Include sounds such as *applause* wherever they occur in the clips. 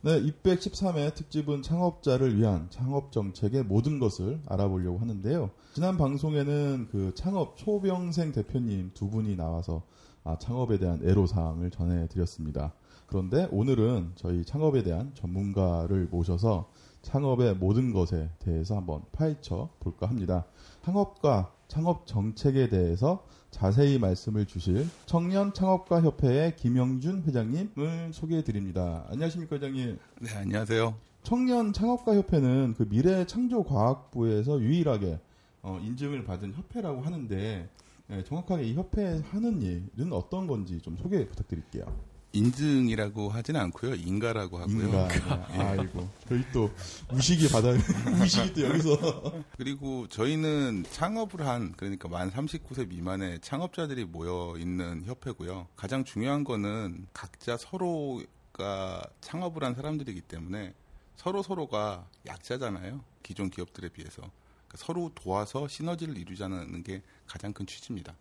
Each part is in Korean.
네, 213회 특집은 창업자를 위한 창업 정책의 모든 것을 알아보려고 하는데요. 지난 방송에는 그 창업 초병생 대표님 두 분이 나와서 아, 창업에 대한 애로사항을 전해드렸습니다. 그런데 오늘은 저희 창업에 대한 전문가를 모셔서 창업의 모든 것에 대해서 한번 파헤쳐 볼까 합니다. 창업과 창업 정책에 대해서 자세히 말씀을 주실 청년 창업가 협회의 김영준 회장님을 소개해 드립니다. 안녕하십니까 회장님? 네, 안녕하세요. 청년 창업가 협회는 그 미래 창조 과학부에서 유일하게 어, 인증을 받은 협회라고 하는데 네, 정확하게 이 협회 하는 일은 어떤 건지 좀 소개 부탁드릴게요. 인증이라고 하지는 않고요. 인가라고 하고요. 인가. 네. 아이고. 저희 또 무식이 받아 *laughs* 무식이 또 여기서 그리고 저희는 창업을 한 그러니까 만 39세 미만의 창업자들이 모여 있는 협회고요. 가장 중요한 거는 각자 서로가 창업을 한 사람들이기 때문에 서로 서로가 약자잖아요. 기존 기업들에 비해서. 그러니까 서로 도와서 시너지를 이루자는 게 가장 큰 취지입니다.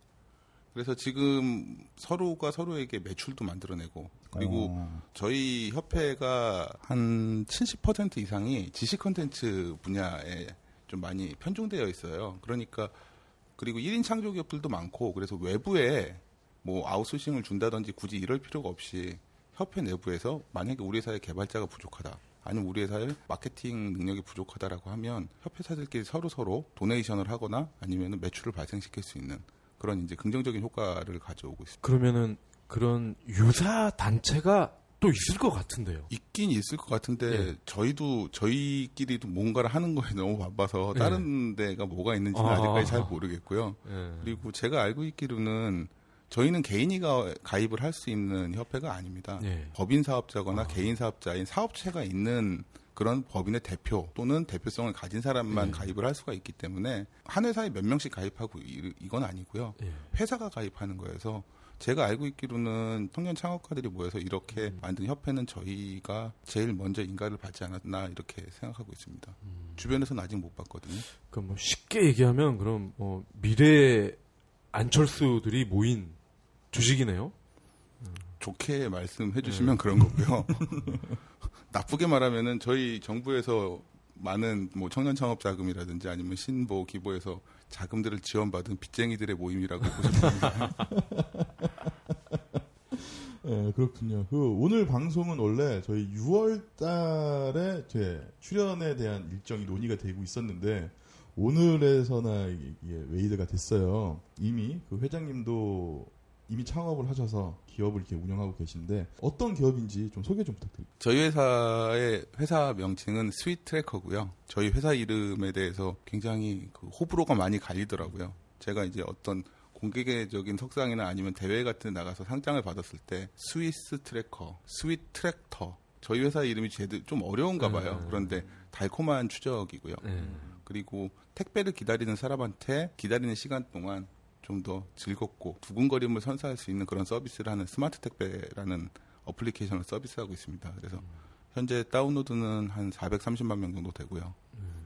그래서 지금 서로가 서로에게 매출도 만들어내고 그리고 어. 저희 협회가 한 70% 이상이 지식 컨텐츠 분야에 좀 많이 편중되어 있어요. 그러니까 그리고 1인 창조 기업들도 많고 그래서 외부에 뭐 아웃소싱을 준다든지 굳이 이럴 필요가 없이 협회 내부에서 만약에 우리 회사의 개발자가 부족하다. 아니면 우리 회사의 마케팅 능력이 부족하다라고 하면 협회사들끼리 서로 서로 도네이션을 하거나 아니면 매출을 발생시킬 수 있는 그런 이제 긍정적인 효과를 가져오고 있습니다. 그러면은 그런 유사 단체가 또 있을 것 같은데요. 있긴 있을 것 같은데 예. 저희도 저희끼리도 뭔가를 하는 거에 너무 바빠서 예. 다른 데가 뭐가 있는지는 아. 아직까지 잘 모르겠고요. 예. 그리고 제가 알고 있기로는 저희는 개인이 가, 가입을 할 수 있는 협회가 아닙니다. 예. 법인 사업자거나 개인 사업자인 사업체가 있는 그런 법인의 대표 또는 대표성을 가진 사람만 예. 가입을 할 수가 있기 때문에 한 회사에 몇 명씩 가입하고 이, 이건 아니고요. 예. 회사가 가입하는 거여서 제가 알고 있기로는 청년 창업가들이 모여서 이렇게 만든 협회는 저희가 제일 먼저 인가를 받지 않았나 이렇게 생각하고 있습니다. 주변에서는 아직 못 봤거든요. 그뭐 쉽게 얘기하면 그럼 뭐 미래 안철수들이 모인 조직이네요. 좋게 말씀해 주시면 그런 거고요. *laughs* 나쁘게 말하면은 저희 정부에서 많은 뭐 청년 창업 자금이라든지 아니면 신보 기부에서 자금들을 지원받은 빚쟁이들의 모임이라고 보시면. 예, *laughs* 그렇군요. 그 오늘 방송은 원래 저희 6월 달에 제 출연에 대한 일정이 논의가 되고 있었는데 오늘에서야 이게 made가 됐어요. 이미 그 회장님도 이미 창업을 하셔서 기업을 이렇게 운영하고 계신데 어떤 기업인지 좀 소개 좀 부탁드립니다. 저희 회사의 회사 명칭은 스윗 트래커고요. 저희 회사 이름에 대해서 굉장히 그 호불호가 많이 갈리더라고요. 제가 이제 어떤 공개적인 석상이나 아니면 대회 같은 데 나가서 상장을 받았을 때 스위스 트래커, 스윗 트랙터. 저희 회사 이름이 제도 좀 어려운가 봐요. 음. 그런데 달콤한 추적이고요. 예. 그리고 택배를 기다리는 사람한테 기다리는 시간 동안 좀 더 즐겁고 두근거림을 선사할 수 있는 그런 서비스를 하는 스마트 택배라는 어플리케이션을 서비스하고 있습니다. 그래서 현재 다운로드는 한 430만 명 정도 되고요.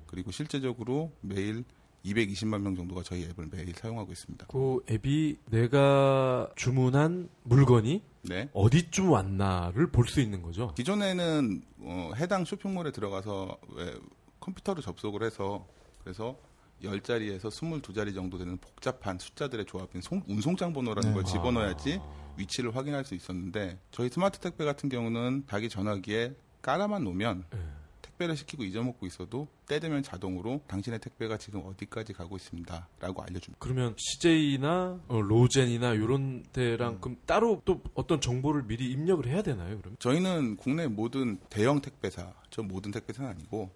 그리고 실제적으로 매일 220만 명 정도가 저희 앱을 매일 사용하고 있습니다. 그 앱이 내가 주문한 물건이 네. 어디쯤 왔나를 볼 수 있는 거죠. 기존에는 어, 해당 쇼핑몰에 들어가서 왜 컴퓨터로 접속을 해서 그래서 10자리에서 22자리 정도 되는 복잡한 숫자들의 조합인 송- 운송장 번호라는 네. 걸 집어넣어야지 위치를 확인할 수 있었는데 저희 스마트 택배 같은 경우는 자기 전화기에 깔아만 놓으면 예. 택배를 시키고 잊어먹고 있어도 때 되면 자동으로 당신의 택배가 지금 어디까지 가고 있습니다 라고 알려줍니다. 그러면 CJ나 어, 로젠이나 이런 데랑 그럼 따로 또 어떤 정보를 미리 입력을 해야 되나요? 그러면? 저희는 국내 모든 대형 택배사, 저 모든 택배사는 아니고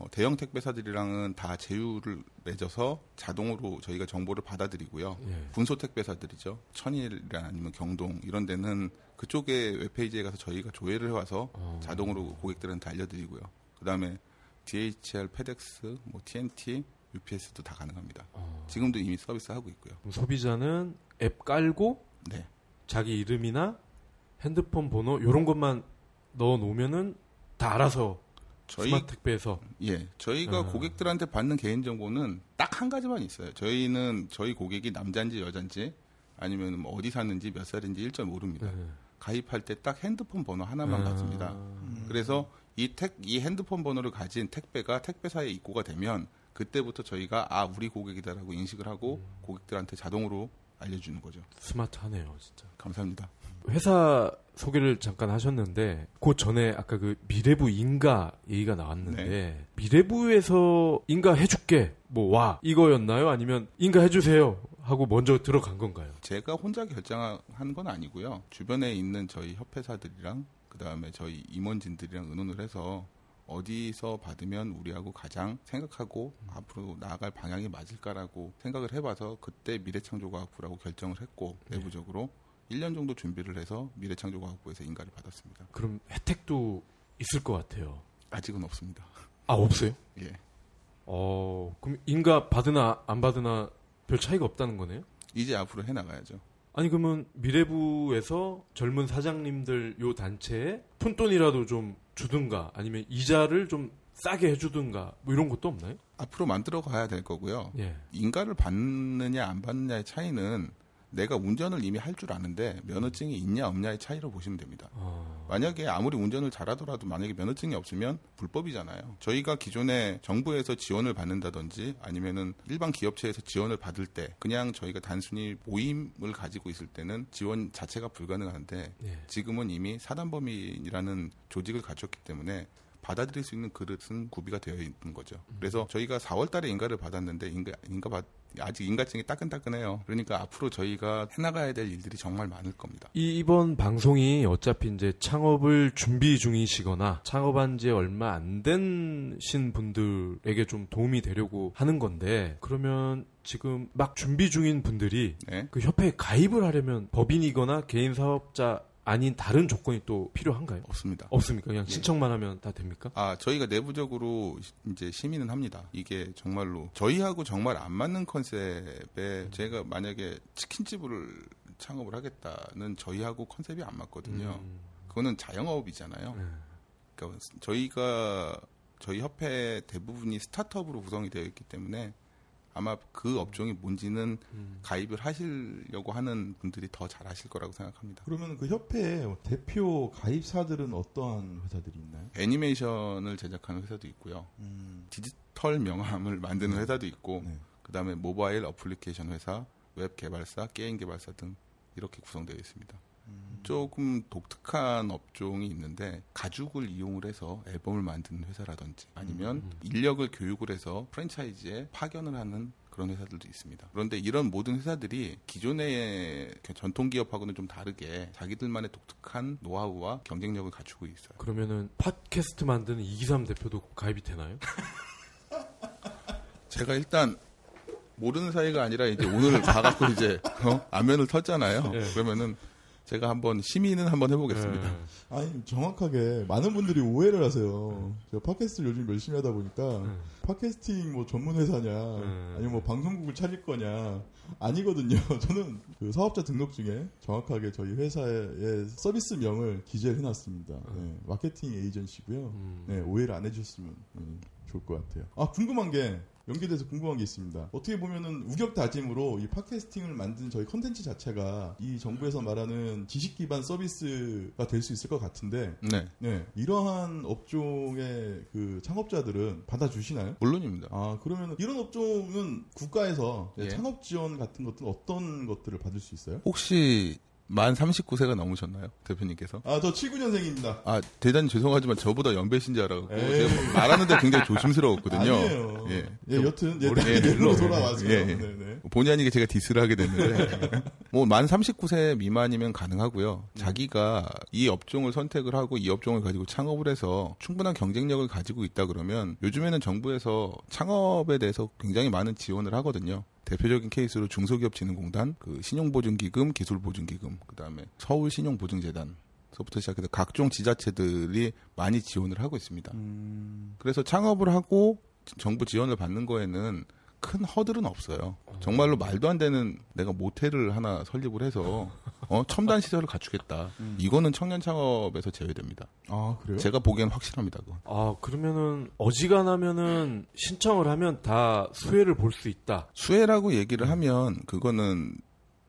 어, 대형 택배사들이랑은 다 제휴를 맺어서 자동으로 저희가 정보를 받아들이고요. 예. 분소 택배사들이죠. 천일이나 아니면 경동 이런 데는 그쪽에 웹페이지에 가서 저희가 조회를 해와서 어. 자동으로 고객들한테 알려드리고요. 그 다음에 DHL, 페덱스, 뭐 TNT, UPS도 다 가능합니다. 어. 지금도 이미 서비스 하고 있고요. 소비자는 앱 깔고 네. 자기 이름이나 핸드폰 번호 이런 것만 넣어 놓으면은 다 알아서 저희 스마트 택배에서 예, 저희가 아. 고객들한테 받는 개인 정보는 딱 한 가지만 있어요. 저희는 저희 고객이 남자인지 여자인지 아니면 뭐 어디 사는지 몇 살인지 일절 모릅니다. 네. 가입할 때 딱 핸드폰 번호 하나만 아. 받습니다. 그래서 이 택, 이 핸드폰 번호를 가진 택배가 택배사에 입고가 되면 그때부터 저희가 아 우리 고객이다라고 인식을 하고 고객들한테 자동으로 알려주는 거죠. 스마트하네요, 진짜. 감사합니다. 회사 소개를 잠깐 하셨는데 그 전에 아까 그 미래부 인가 얘기가 나왔는데 네. 미래부에서 인가 해줄게 뭐 와 이거였나요? 아니면 인가 해주세요 하고 먼저 들어간 건가요? 제가 혼자 결정한 건 아니고요. 주변에 있는 저희 협회사들이랑 그 다음에 저희 임원진들이랑 의논을 해서 어디서 받으면 우리하고 가장 생각하고 앞으로 나아갈 방향이 맞을까라고 생각을 해봐서 그때 미래창조과학부라고 결정을 했고 내부적으로 1년 정도 준비를 해서 미래창조과학부에서 인가를 받았습니다. 그럼 혜택도 있을 것 같아요. 아직은 없습니다. 아 없어요? 예. 어 그럼 인가 받으나 안 받으나 별 차이가 없다는 거네요? 이제 앞으로 해나가야죠. 아니 그러면 미래부에서 젊은 사장님들 요 단체에 푼돈이라도 좀 주든가 아니면 이자를 좀 싸게 해주든가 뭐 이런 것도 없나요? 앞으로 만들어 가야 될 거고요. 예. 인가를 받느냐 안 받느냐의 차이는 내가 운전을 이미 할 줄 아는데 면허증이 있냐 없냐의 차이로 보시면 됩니다. 어, 만약에 아무리 운전을 잘하더라도 만약에 면허증이 없으면 불법이잖아요. 저희가 기존에 정부에서 지원을 받는다든지 아니면은 일반 기업체에서 지원을 받을 때 그냥 저희가 단순히 모임을 가지고 있을 때는 지원 자체가 불가능한데 예. 지금은 이미 사단법인이라는 조직을 갖췄기 때문에 받아들일 수 있는 그릇은 구비가 되어 있는 거죠. 그래서 저희가 4월 달에 인가를 받았는데 인가 인가 받 아직 인가증이 따끈따끈해요. 그러니까 앞으로 저희가 해나가야 될 일들이 정말 많을 겁니다. 이 이번 방송이 어차피 이제 창업을 준비 중이시거나 창업한 지 얼마 안 되신 분들에게 좀 도움이 되려고 하는 건데 그러면 지금 막 준비 중인 분들이 네. 그 협회에 가입을 하려면 법인이거나 개인 사업자 아닌 다른 조건이 또 필요한가요? 없습니다. 없습니까? 그냥 예. 신청만 하면 다 됩니까? 아, 저희가 내부적으로 시- 이제 심의는 합니다. 이게 정말로 저희하고 정말 안 맞는 컨셉에 제가 만약에 치킨집을 창업을 하겠다는 저희하고 컨셉이 안 맞거든요. 음, 그거는 자영업이잖아요. 네. 그러니까 저희가 저희 협회 대부분이 스타트업으로 구성이 되어 있기 때문에 아마 그 업종이 뭔지는 음. 가입을 하시려고 하는 분들이 더잘 아실 거라고 생각합니다. 그러면 그 협회 대표 가입사들은 어떠한 회사들이 있나요? 애니메이션을 제작하는 회사도 있고요. 음, 디지털 명함을 만드는 회사도 있고 네. 그 다음에 모바일 어플리케이션 회사, 웹 개발사, 게임 개발사 등 이렇게 구성되어 있습니다. 조금 독특한 업종이 있는데 가죽을 이용을 해서 앨범을 만드는 회사라든지 아니면 인력을 교육을 해서 프랜차이즈에 파견을 하는 그런 회사들도 있습니다. 그런데 이런 모든 회사들이 기존의 전통 기업하고는 좀 다르게 자기들만의 독특한 노하우와 경쟁력을 갖추고 있어요. 그러면은 팟캐스트 만드는 이기삼 대표도 가입이 되나요? *laughs* 제가 일단 모르는 사이가 아니라 이제 오늘 가갖고 이제 어? 안면을 텄잖아요. 예. 그러면은 제가 한번 심의는 한번 해보겠습니다. 예. 아니 정확하게 많은 분들이 오해를 하세요. 제가 팟캐스트를 요즘 열심히 하다 보니까 음. 팟캐스팅 뭐 전문 회사냐 음. 아니면 뭐 방송국을 차릴 거냐 아니거든요. *laughs* 저는 그 사업자 등록증에 정확하게 저희 회사의 서비스명을 기재를 해놨습니다. 네, 마케팅 에이전시고요. 음. 네, 오해를 안 해주셨으면 음, 좋을 것 같아요. 아 궁금한 게 연계돼서 궁금한 게 있습니다. 어떻게 보면은 우격다짐으로 이 podcasting을 만든 저희 컨텐츠 자체가 이 정부에서 말하는 지식 기반 서비스가 될 수 있을 것 같은데, 네, 네 이러한 업종의 그 창업자들은 받아주시나요? 물론입니다. 아 그러면 이런 업종은 국가에서 예. 창업 지원 같은 것들은 어떤 것들을 받을 수 있어요? 혹시 만 39세가 넘으셨나요, 대표님께서? 아 저 79년생입니다. 아 대단히 죄송하지만 저보다 연배신 줄 알았고. 제가 말하는데 굉장히 조심스러웠거든요. 아니에요. 예. 예, 여튼 예, 머리- 예, 내로 물론. 돌아와서 예, 예. 본의 아니게 제가 디스를 하게 됐는데 *laughs* 뭐 만 39세 미만이면 가능하고요. 자기가 이 업종을 선택을 하고 이 업종을 가지고 창업을 해서 충분한 경쟁력을 가지고 있다 그러면 요즘에는 정부에서 창업에 대해서 굉장히 많은 지원을 하거든요. 대표적인 케이스로 중소기업진흥공단, 그 신용보증기금, 기술보증기금, 그 다음에 서울신용보증재단 서부터 시작해서 각종 지자체들이 많이 지원을 하고 있습니다. 음, 그래서 창업을 하고 정부 지원을 받는 거에는 큰 허들은 없어요. 정말로 말도 안 되는 내가 모텔을 하나 설립을 해서 어, 첨단 시설을 갖추겠다. 이거는 청년 창업에서 제외됩니다. 아 그래요? 제가 보기엔 확실합니다. 그건. 아 그러면은 어지간하면은 신청을 하면 다 수혜를 볼 수 있다. 수혜라고 얘기를 하면 그거는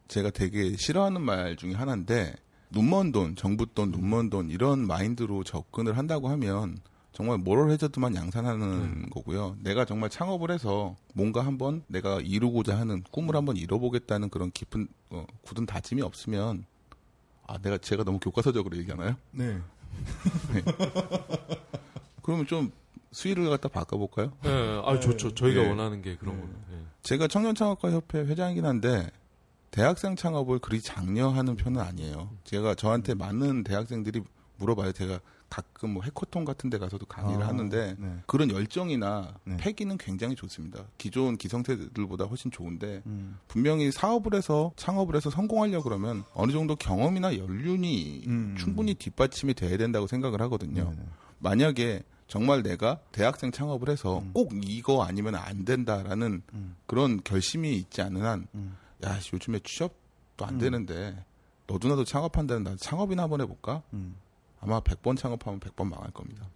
제가 되게 싫어하는 말 중에 하나인데 눈먼 돈, 정부 돈, 눈먼 돈 이런 마인드로 접근을 한다고 하면 정말 뭐를 해줘도만 양산하는 음. 거고요. 내가 정말 창업을 해서 뭔가 한번 내가 이루고자 하는 꿈을 한번 이뤄보겠다는 그런 깊은 어, 굳은 다짐이 없으면 아 내가 제가 너무 교과서적으로 얘기하나요? 네. *laughs* 그러면 좀 수위를 갖다 바꿔볼까요? 네, 아 좋죠. 저희가 네. 원하는 게 그런 거는. 네. 제가 청년창업가 협회 회장이긴 한데 대학생 창업을 그리 장려하는 편은 아니에요. 제가 저한테 많은 대학생들이 물어봐요. 제가 가끔 뭐 해커톤 같은 데 가서도 강의를 아, 하는데 네. 그런 열정이나 네. 패기는 굉장히 좋습니다. 기존 기성세대들보다 훨씬 좋은데 음. 분명히 사업을 해서 창업을 해서 성공하려 그러면 어느 정도 경험이나 연륜이 음. 충분히 뒷받침이 돼야 된다고 생각을 하거든요. 네네. 만약에 정말 내가 대학생 창업을 해서 음. 꼭 이거 아니면 안 된다라는 음. 그런 결심이 있지 않은 한, 음. 야, 씨, 요즘에 취업도 안 음. 되는데, 너도 나도 창업한다는 나 창업이나 한번 해볼까? 음. 아마 100번 창업하면 100번 망할 겁니다.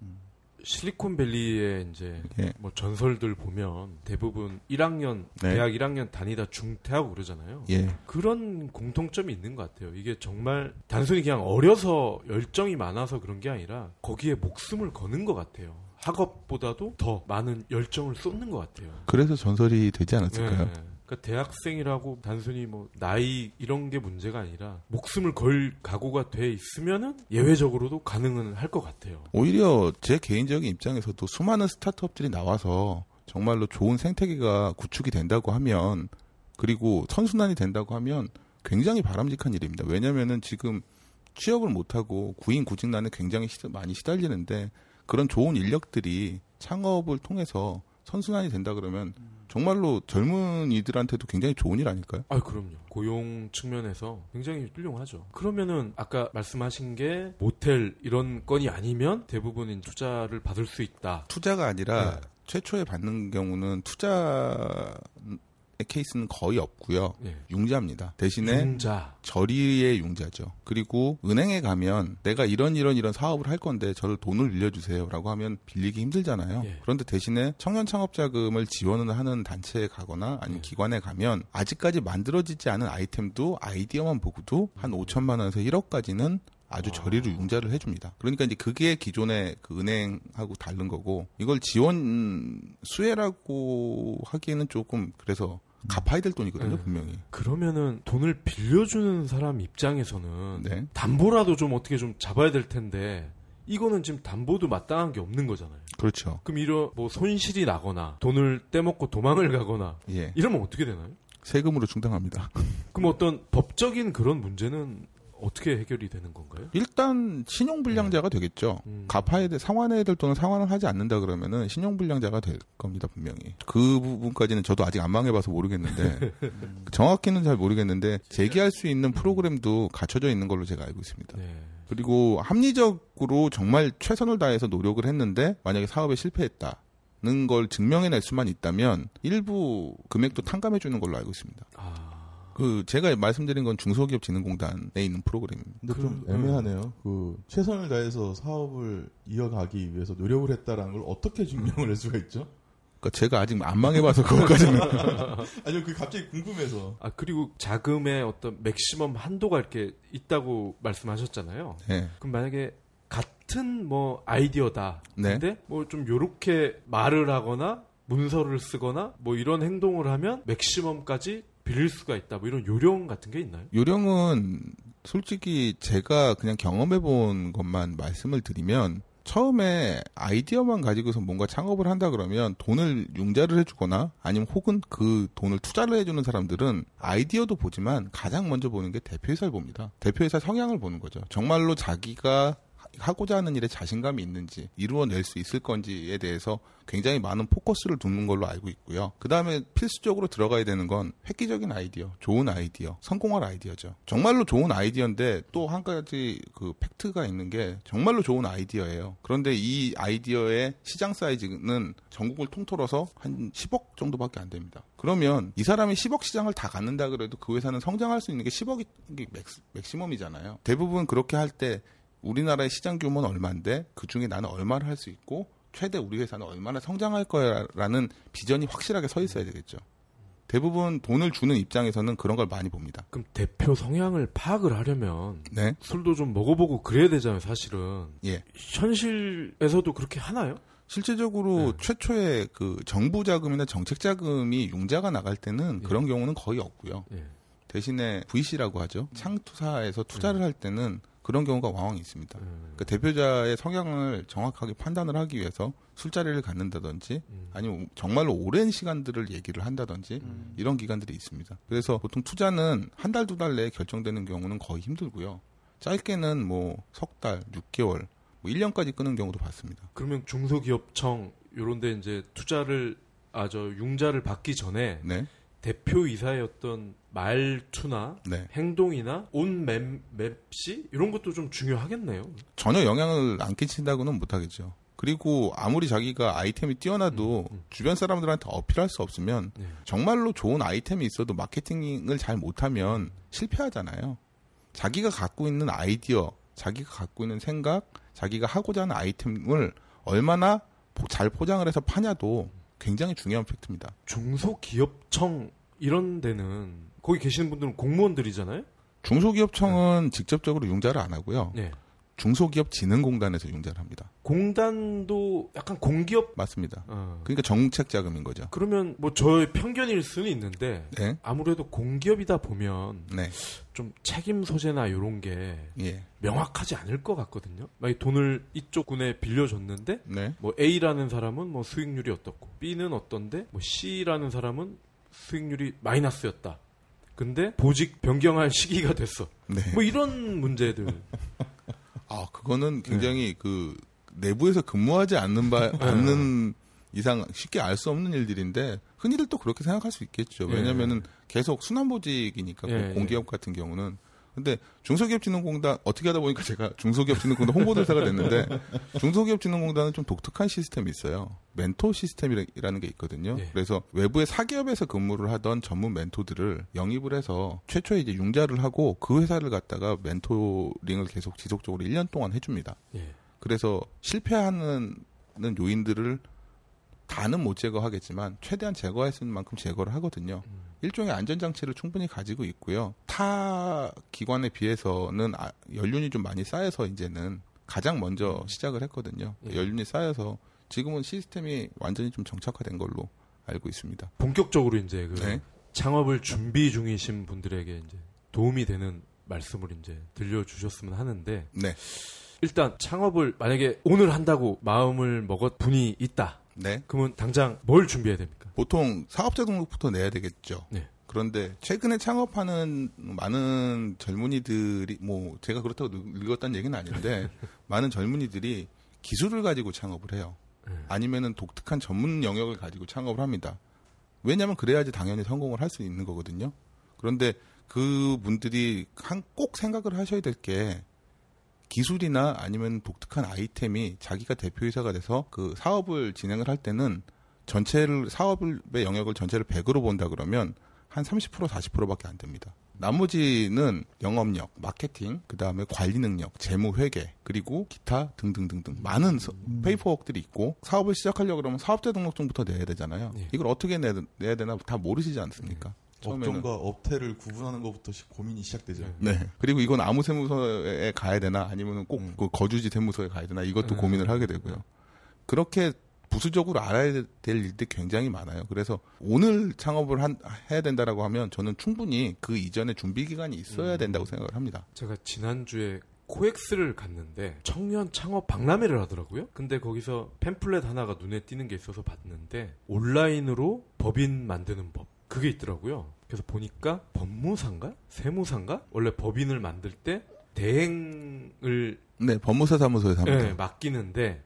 실리콘밸리에 이제 예. 뭐 전설들 보면 대부분 1학년 네. 대학 1학년 다니다 중퇴하고 그러잖아요. 예. 그런 공통점이 있는 것 같아요. 이게 정말 단순히 그냥 어려서 열정이 많아서 그런 게 아니라 거기에 목숨을 거는 것 같아요. 학업보다도 더 많은 열정을 쏟는 것 같아요. 그래서 전설이 되지 않았을까요? 네. 그러니까 대학생이라고 단순히 뭐 나이 이런 게 문제가 아니라 목숨을 걸 각오가 돼 있으면은 예외적으로도 가능은 할 것 같아요. 오히려 제 개인적인 입장에서도 수많은 스타트업들이 나와서 정말로 좋은 생태계가 구축이 된다고 하면, 그리고 선순환이 된다고 하면 굉장히 바람직한 일입니다. 왜냐면은 지금 취업을 못하고 구인 구직난에 굉장히 시- 많이 시달리는데 그런 좋은 인력들이 창업을 통해서 선순환이 된다 그러면 정말로 젊은이들한테도 굉장히 좋은 일 아닐까요? 아, 그럼요. 고용 측면에서 굉장히 훌륭하죠. 그러면은 아까 말씀하신 게 모텔 이런 건이 아니면 대부분인 투자를 받을 수 있다. 투자가 아니라 네. 최초에 받는 경우는 투자의 케이스는 거의 없고요. 예. 융자입니다. 대신에 융자. 저리의 융자죠. 그리고 은행에 가면 내가 이런 이런 이런 사업을 할 건데 저를 돈을 빌려주세요라고 하면 빌리기 힘들잖아요. 예. 그런데 대신에 청년 창업 자금을 지원을 하는 단체에 가거나 아니면 예. 기관에 가면 아직까지 만들어지지 않은 아이템도 아이디어만 보고도 한 5천만 원에서 1억까지는 아주 아. 저리로 융자를 해줍니다. 그러니까 이제 그게 기존의 그 은행하고 다른 거고 이걸 지원 수혜라고 하기에는 조금 그래서 갚아야 될 돈이거든요, 네. 분명히. 그러면은 돈을 빌려주는 사람 입장에서는 네. 담보라도 좀 어떻게 좀 잡아야 될 텐데 이거는 지금 담보도 마땅한 게 없는 거잖아요. 그렇죠. 그럼 이런 뭐 손실이 나거나 돈을 떼먹고 도망을 가거나 예. 이러면 어떻게 되나요? 세금으로 충당합니다. 그럼 어떤 법적인 그런 문제는 어떻게 해결이 되는 건가요? 일단 신용 불량자가 되겠죠. 음. 갚아야 돼 상환해야 될 돈을 상환을 하지 않는다 그러면은 신용 불량자가 될 겁니다 분명히. 그 부분까지는 저도 아직 안 망해봐서 모르겠는데 *laughs* 정확히는 잘 모르겠는데 제기할 수 있는 프로그램도 갖춰져 있는 걸로 제가 알고 있습니다. 네. 그리고 합리적으로 정말 최선을 다해서 노력을 했는데 만약에 사업에 실패했다 는 걸 증명해낼 수만 있다면 일부 금액도 탕감해 주는 걸로 알고 있습니다. 아. 그 제가 말씀드린 건 중소기업진흥공단에 있는 프로그램입니다. 근데 좀 그, 애매하네요. 그 최선을 다해서 사업을 이어가기 위해서 노력을 했다라는 걸 어떻게 증명을 할 수가 있죠? 그러니까 제가 아직 안 망해봐서 그것까지는 *laughs* 아니요, 그 갑자기 궁금해서. 아 그리고 자금의 어떤 맥시멈 한도가 이렇게 있다고 말씀하셨잖아요. 네. 그럼 만약에 같은 뭐 아이디어다. 네. 근데 뭐 좀 요렇게 말을 하거나 문서를 쓰거나 뭐 이런 행동을 하면 맥시멈까지 빌릴 수가 있다. 뭐 이런 요령 같은 게 있나요? 요령은 솔직히 제가 그냥 경험해 본 것만 말씀을 드리면 처음에 아이디어만 가지고서 뭔가 창업을 한다 그러면 돈을 융자를 해주거나 아니면 혹은 그 돈을 투자를 해주는 사람들은 아이디어도 보지만 가장 먼저 보는 게 대표이사를 봅니다. 대표이사 성향을 보는 거죠. 정말로 자기가 하고자 하는 일에 자신감이 있는지 이루어낼 수 있을 건지에 대해서 굉장히 많은 포커스를 두는 걸로 알고 있고요. 그 다음에 필수적으로 들어가야 되는 건 획기적인 아이디어, 좋은 아이디어, 성공할 아이디어죠. 정말로 좋은 아이디어인데 또 한 가지 그 팩트가 있는 게 정말로 좋은 아이디어예요. 그런데 이 아이디어의 시장 사이즈는 전국을 통틀어서 한 10억 정도밖에 안 됩니다. 그러면 이 사람이 10억 시장을 다 갖는다 그래도 그 회사는 성장할 수 있는 게 10억이 max, 맥시멈이잖아요. 대부분 그렇게 할 때 우리나라의 시장 규모는 얼마인데 그 중에 나는 얼마를 할 수 있고 최대 우리 회사는 얼마나 성장할 거야라는 비전이 확실하게 서 있어야 되겠죠. 대부분 돈을 주는 입장에서는 그런 걸 많이 봅니다. 그럼 대표 성향을 파악을 하려면 네. 술도 좀 먹어보고 그래야 되잖아요, 사실은. 예. 현실에서도 그렇게 하나요? 실제적으로 네. 최초의 그 정부 자금이나 정책 자금이 융자가 나갈 때는 예. 그런 경우는 거의 없고요. 예. 대신에 VC라고 하죠. 창투사에서 투자를 할 때는 그런 경우가 왕왕 있습니다. 음, 그 대표자의 성향을 정확하게 판단을 하기 위해서 술자리를 갖는다든지 음. 아니면 정말로 오랜 시간들을 얘기를 한다든지 이런 기간들이 있습니다. 그래서 보통 투자는 한 달, 두달 내에 결정되는 경우는 거의 힘들고요. 짧게는 뭐 석 달, 6개월, 뭐 1년까지 끄는 경우도 봤습니다. 그러면 중소기업청 요런 데 이제 투자를 아 저 융자를 받기 전에 네. 대표이사였던 말투나 네. 행동이나 온 맵, 맵시 이런 것도 좀 중요하겠네요. 전혀 영향을 안 끼친다고는 못하겠죠. 그리고 아무리 자기가 아이템이 뛰어나도 음, 음. 주변 사람들한테 어필할 수 없으면 네. 정말로 좋은 아이템이 있어도 마케팅을 잘 못하면 실패하잖아요. 자기가 갖고 있는 아이디어, 자기가 갖고 있는 생각, 자기가 하고자 하는 아이템을 얼마나 포- 잘 포장을 해서 파냐도 굉장히 중요한 팩트입니다. 중소기업청 이런 데는 거기 계시는 분들은 공무원들이잖아요. 중소기업청은 직접적으로 융자를 안 하고요. 네. 중소기업진흥공단에서 융자를 합니다. 공단도 약간 공기업 맞습니다. 어. 그러니까 정책 자금인 거죠. 그러면 뭐 저의 편견일 수는 있는데 네. 아무래도 공기업이다 보면 네. 좀 책임 소재나 이런 게 예. 명확하지 않을 것 같거든요. 만약 돈을 이쪽 군에 빌려줬는데 네. 뭐 A라는 사람은 뭐 수익률이 어떻고 B는 어떤데 뭐 C라는 사람은 수익률이 마이너스였다. 근데 보직 변경할 *laughs* 시기가 됐어. 네. 뭐 이런 문제들. *laughs* 아, 그거는 굉장히 그 내부에서 근무하지 않는 바, 않는 이상 쉽게 알 수 없는 일들인데 흔히들 또 그렇게 생각할 수 있겠죠. 예. 왜냐면은 계속 순환보직이니까 예, 공기업 같은 경우는. 근데 중소기업진흥공단 어떻게 하다 보니까 제가 중소기업진흥공단 홍보대사가 됐는데 *laughs* 중소기업진흥공단은 좀 독특한 시스템이 있어요. 멘토 시스템이라는 게 있거든요. 예. 그래서 외부의 사기업에서 근무를 하던 전문 멘토들을 영입을 해서 최초에 이제 융자를 하고 그 회사를 갖다가 멘토링을 계속 지속적으로 1년 동안 해줍니다. 예. 그래서 실패하는 요인들을 다는 못 제거하겠지만 최대한 제거할 수 있는 만큼 제거를 하거든요. 일종의 안전장치를 충분히 가지고 있고요. 타 기관에 비해서는 아- 연륜이 좀 많이 쌓여서 이제는 가장 먼저 시작을 했거든요. 예. 연륜이 쌓여서 지금은 시스템이 완전히 좀 정착화된 걸로 알고 있습니다. 본격적으로 이제 그 네. 창업을 준비 중이신 분들에게 이제 도움이 되는 말씀을 이제 들려주셨으면 하는데 네. 일단 창업을 만약에 오늘 한다고 마음을 먹었 분이 있다. 네. 그러면 당장 뭘 준비해야 됩니까? 보통 사업자 등록부터 내야 되겠죠. 네. 그런데 최근에 창업하는 많은 젊은이들이 뭐 제가 그렇다고 늙- 늙었다는 얘기는 아닌데 *laughs* 많은 젊은이들이 기술을 가지고 창업을 해요. 네. 아니면은 독특한 전문 영역을 가지고 창업을 합니다. 왜냐하면 그래야지 당연히 성공을 할 수 있는 거거든요. 그런데 그 분들이 한- 꼭 생각을 하셔야 될 게 기술이나 아니면 독특한 아이템이 자기가 대표이사가 돼서 그 사업을 진행을 할 때는 전체를 사업의 영역을 전체를 100으로 본다 그러면 한 30% 40%밖에 안 됩니다. 나머지는 영업력, 마케팅, 그 다음에 관리 능력, 재무 회계, 그리고 기타 등등등등 많은 서- 페이퍼워크들이 있고 사업을 시작하려고 그러면 사업자 등록증부터 내야 되잖아요. 예. 이걸 어떻게 내, 내야 되나 다 모르시지 않습니까? 처음에는. 업종과 업태를 구분하는 것부터 시- 고민이 시작되죠. 네. 네. 그리고 이건 아무 세무서에 가야 되나 아니면 꼭 음. 그 거주지 세무서에 가야 되나 이것도 음. 고민을 하게 되고요. 그렇게 부수적으로 알아야 될 일들이 굉장히 많아요. 그래서 오늘 창업을 한- 해야 된다라고 하면 저는 충분히 그 이전에 준비 기간이 있어야 음. 된다고 생각을 합니다. 제가 지난주에 코엑스를 갔는데 청년 창업 박람회를 하더라고요. 근데 거기서 팸플렛 하나가 눈에 띄는 게 있어서 봤는데 온라인으로 법인 만드는 법 그게 있더라고요. 그래서 보니까 법무사인가 세무사인가 원래 법인을 만들 때 대행을 네, 법무사 사무소에서 합니다. 네, 맡기는데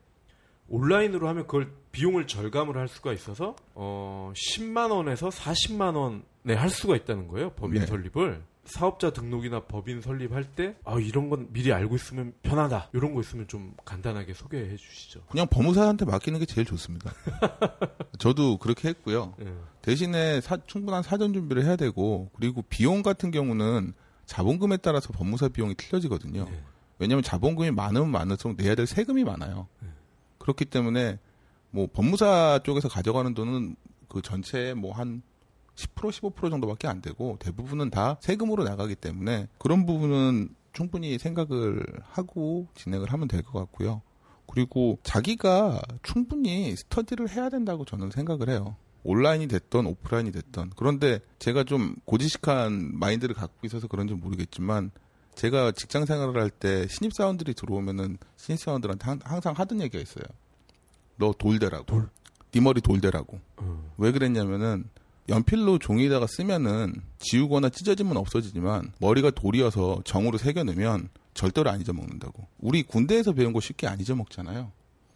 온라인으로 하면 그걸 비용을 절감을 할 수가 있어서 어 10만 원에서 40만 원에 할 수가 있다는 거예요. 법인 네. 설립을. 사업자 등록이나 법인 설립할 때 아, 이런 건 미리 알고 있으면 편하다. 이런 거 있으면 좀 간단하게 소개해 주시죠. 그냥 법무사한테 맡기는 게 제일 좋습니다. *laughs* 저도 그렇게 했고요. 예. 대신에 사- 충분한 사전 준비를 해야 되고 그리고 비용 같은 경우는 자본금에 따라서 법무사 비용이 틀려지거든요. 네. 왜냐하면 자본금이 많으면 많을수록 내야 될 세금이 많아요. 네. 그렇기 때문에 뭐 법무사 쪽에서 가져가는 돈은 그 전체의 뭐한 10% 15% 정도밖에 안 되고 대부분은 다 세금으로 나가기 때문에 그런 부분은 충분히 생각을 하고 진행을 하면 될 것 같고요. 그리고 자기가 충분히 스터디를 해야 된다고 저는 생각을 해요. 온라인이 됐던 오프라인이 됐던 그런데 제가 좀 고지식한 마인드를 갖고 있어서 그런지 모르겠지만 제가 직장 생활을 할 때 신입 사원들이 들어오면은 신입 사원들한테 항- 항상 하던 얘기가 있어요. 너 돌대라고. 돌? 네 머리 돌대라고. 어. 왜 그랬냐면은 연필로 종이에다가 쓰면은 지우거나 찢어지면 없어지지만 머리가 돌이어서 정으로 새겨넣으면 절대로 안 잊어먹는다고. 우리 군대에서 배운 거 쉽게 안 잊어먹잖아요.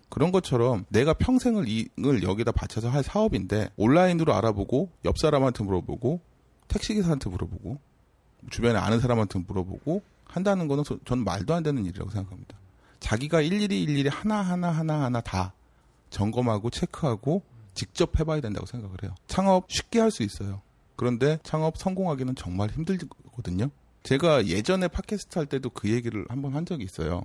그런 것처럼 내가 평생을 이을 여기다 바쳐서 할 사업인데 온라인으로 알아보고 옆 사람한테 물어보고 택시기사한테 물어보고 주변에 아는 사람한테 물어보고 한다는 거는 저- 저는 말도 안 되는 일이라고 생각합니다. 자기가 일일이 일일이 하나하나 하나하나 다 점검하고 체크하고 직접 해봐야 된다고 생각을 해요. 창업 쉽게 할 수 있어요. 그런데 창업 성공하기는 정말 힘들거든요. 제가 예전에 팟캐스트 할 때도 그 얘기를 한번 한 적이 있어요.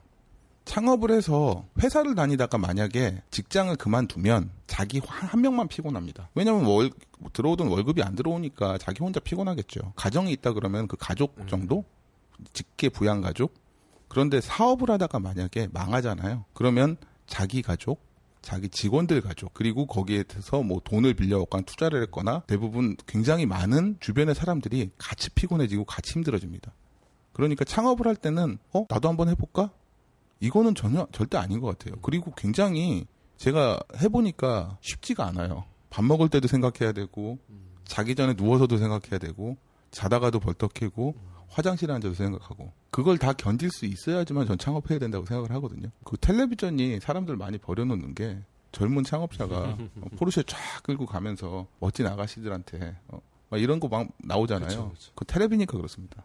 창업을 해서 회사를 다니다가 만약에 직장을 그만두면 자기 한, 한 명만 피곤합니다. 왜냐면 월, 들어오던 월급이 안 들어오니까 자기 혼자 피곤하겠죠. 가정이 있다 그러면 그 가족 정도? 직계 부양 가족? 그런데 사업을 하다가 만약에 망하잖아요. 그러면 자기 가족, 자기 직원들 가족, 그리고 거기에 대해서 뭐 돈을 빌려왔거나 투자를 했거나 대부분 굉장히 많은 주변의 사람들이 같이 피곤해지고 같이 힘들어집니다. 그러니까 창업을 할 때는, 어, 나도 한번 해볼까? 이거는 전혀, 절대 아닌 것 같아요. 그리고 굉장히 제가 해보니까 쉽지가 않아요. 밥 먹을 때도 생각해야 되고, 자기 전에 누워서도 생각해야 되고, 자다가도 벌떡해고, 화장실에 앉아서 생각하고 그걸 다 견딜 수 있어야지만 전 창업해야 된다고 생각을 하거든요. 그 텔레비전이 사람들 많이 버려놓는 게 젊은 창업자가 *laughs* 어, 포르쉐 쫙 끌고 가면서 멋진 아가씨들한테 어, 막 이런 거 막 나오잖아요. 그쵸, 그쵸. 그 텔레비니까 그렇습니다.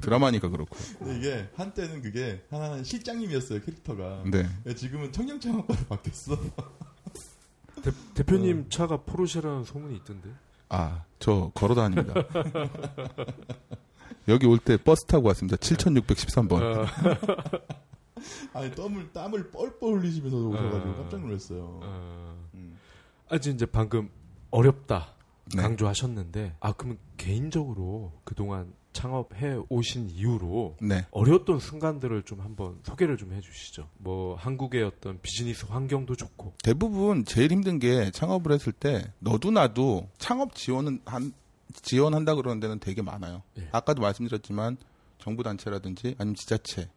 드라마니까 그렇고. 근데 이게 한때는 그게 하나는 실장님이었어요 캐릭터가. 네. 지금은 청년 창업가로 바뀌었어. *laughs* 대, 대표님 차가 포르쉐라는 소문이 있던데. 아, 저 걸어 다닙니다. *laughs* 여기 올 때 버스 타고 왔습니다. 7613번. 어, *laughs* 아니 땀을 땀을 뻘뻘 흘리시면서 오셔가지고 어. 깜짝 놀랐어요. 어. 음. 아직 이제 방금 어렵다 네. 강조하셨는데 아 그러면 개인적으로 그동안 창업해 오신 이후로 네. 어려웠던 순간들을 좀 한번 소개를 좀 해주시죠. 뭐 한국의 어떤 비즈니스 환경도 좋고 대부분 제일 힘든 게 창업을 했을 때 너도 나도 창업 지원은 한 지원한다 그러는 데는 되게 많아요. 예. 아까도 말씀드렸지만 정부 단체라든지 아니면 지자체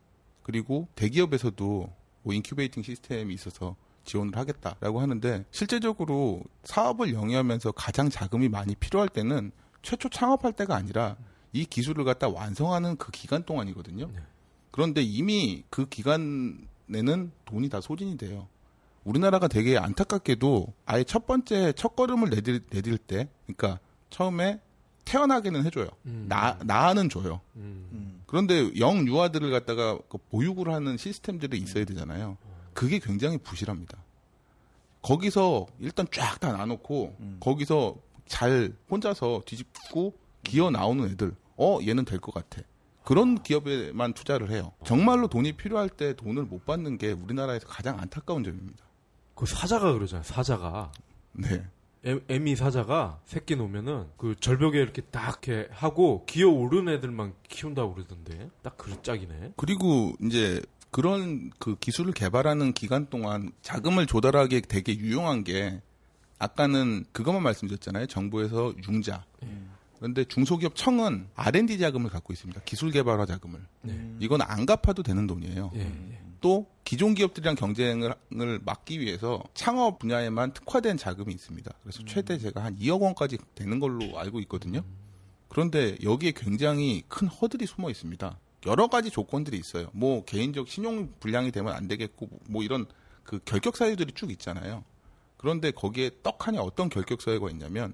그리고 대기업에서도 뭐 incubating 시스템이 있어서 지원을 하겠다라고 하는데 실제적으로 사업을 영위하면서 가장 자금이 많이 필요할 때는 최초 창업할 때가 아니라 이 기술을 갖다 완성하는 그 기간 동안이거든요. 네. 그런데 이미 그 기간에는 돈이 다 소진이 돼요. 우리나라가 되게 안타깝게도 아예 첫 번째 첫 걸음을 내딜, 내딜 때, 그러니까 처음에 태어나게는 해줘요. 음. 나, 나는 줘요. 음. 음. 그런데 영 유아들을 갖다가 그 보육을 하는 시스템들이 있어야 되잖아요. 그게 굉장히 부실합니다. 거기서 일단 쫙 다 나놓고 음. 거기서 잘 혼자서 뒤집고 기어 나오는 애들, 어 얘는 될 것 같아. 그런 기업에만 투자를 해요. 정말로 돈이 필요할 때 돈을 못 받는 게 우리나라에서 가장 안타까운 점입니다. 그 사자가 그러잖아요. 사자가 네. 애- 애미 사자가 새끼 놓으면은 그 절벽에 이렇게 딱 이렇게 하고 기어 오른 애들만 키운다고 그러던데 딱그 짝이네. 그리고 이제 그런 그 기술을 개발하는 기간 동안 자금을 조달하기에 되게 유용한 게 아까는 그것만 말씀드렸잖아요. 정부에서 융자. 그런데 중소기업 청은 R&D 자금을 갖고 있습니다. 기술 개발화 자금을. 네. 이건 안 갚아도 되는 돈이에요. 예, 예. 또 기존 기업들이랑 경쟁을 을 막기 위해서 창업 분야에만 특화된 자금이 있습니다. 그래서 최대 제가 한 2억 원까지 되는 걸로 알고 있거든요. 그런데 여기에 굉장히 큰 허들이 숨어 있습니다. 여러 가지 조건들이 있어요. 뭐 개인적 신용 불량이 되면 안 되겠고 뭐 이런 그 결격 사유들이 쭉 있잖아요. 그런데 거기에 떡하니 어떤 결격 사유가 있냐면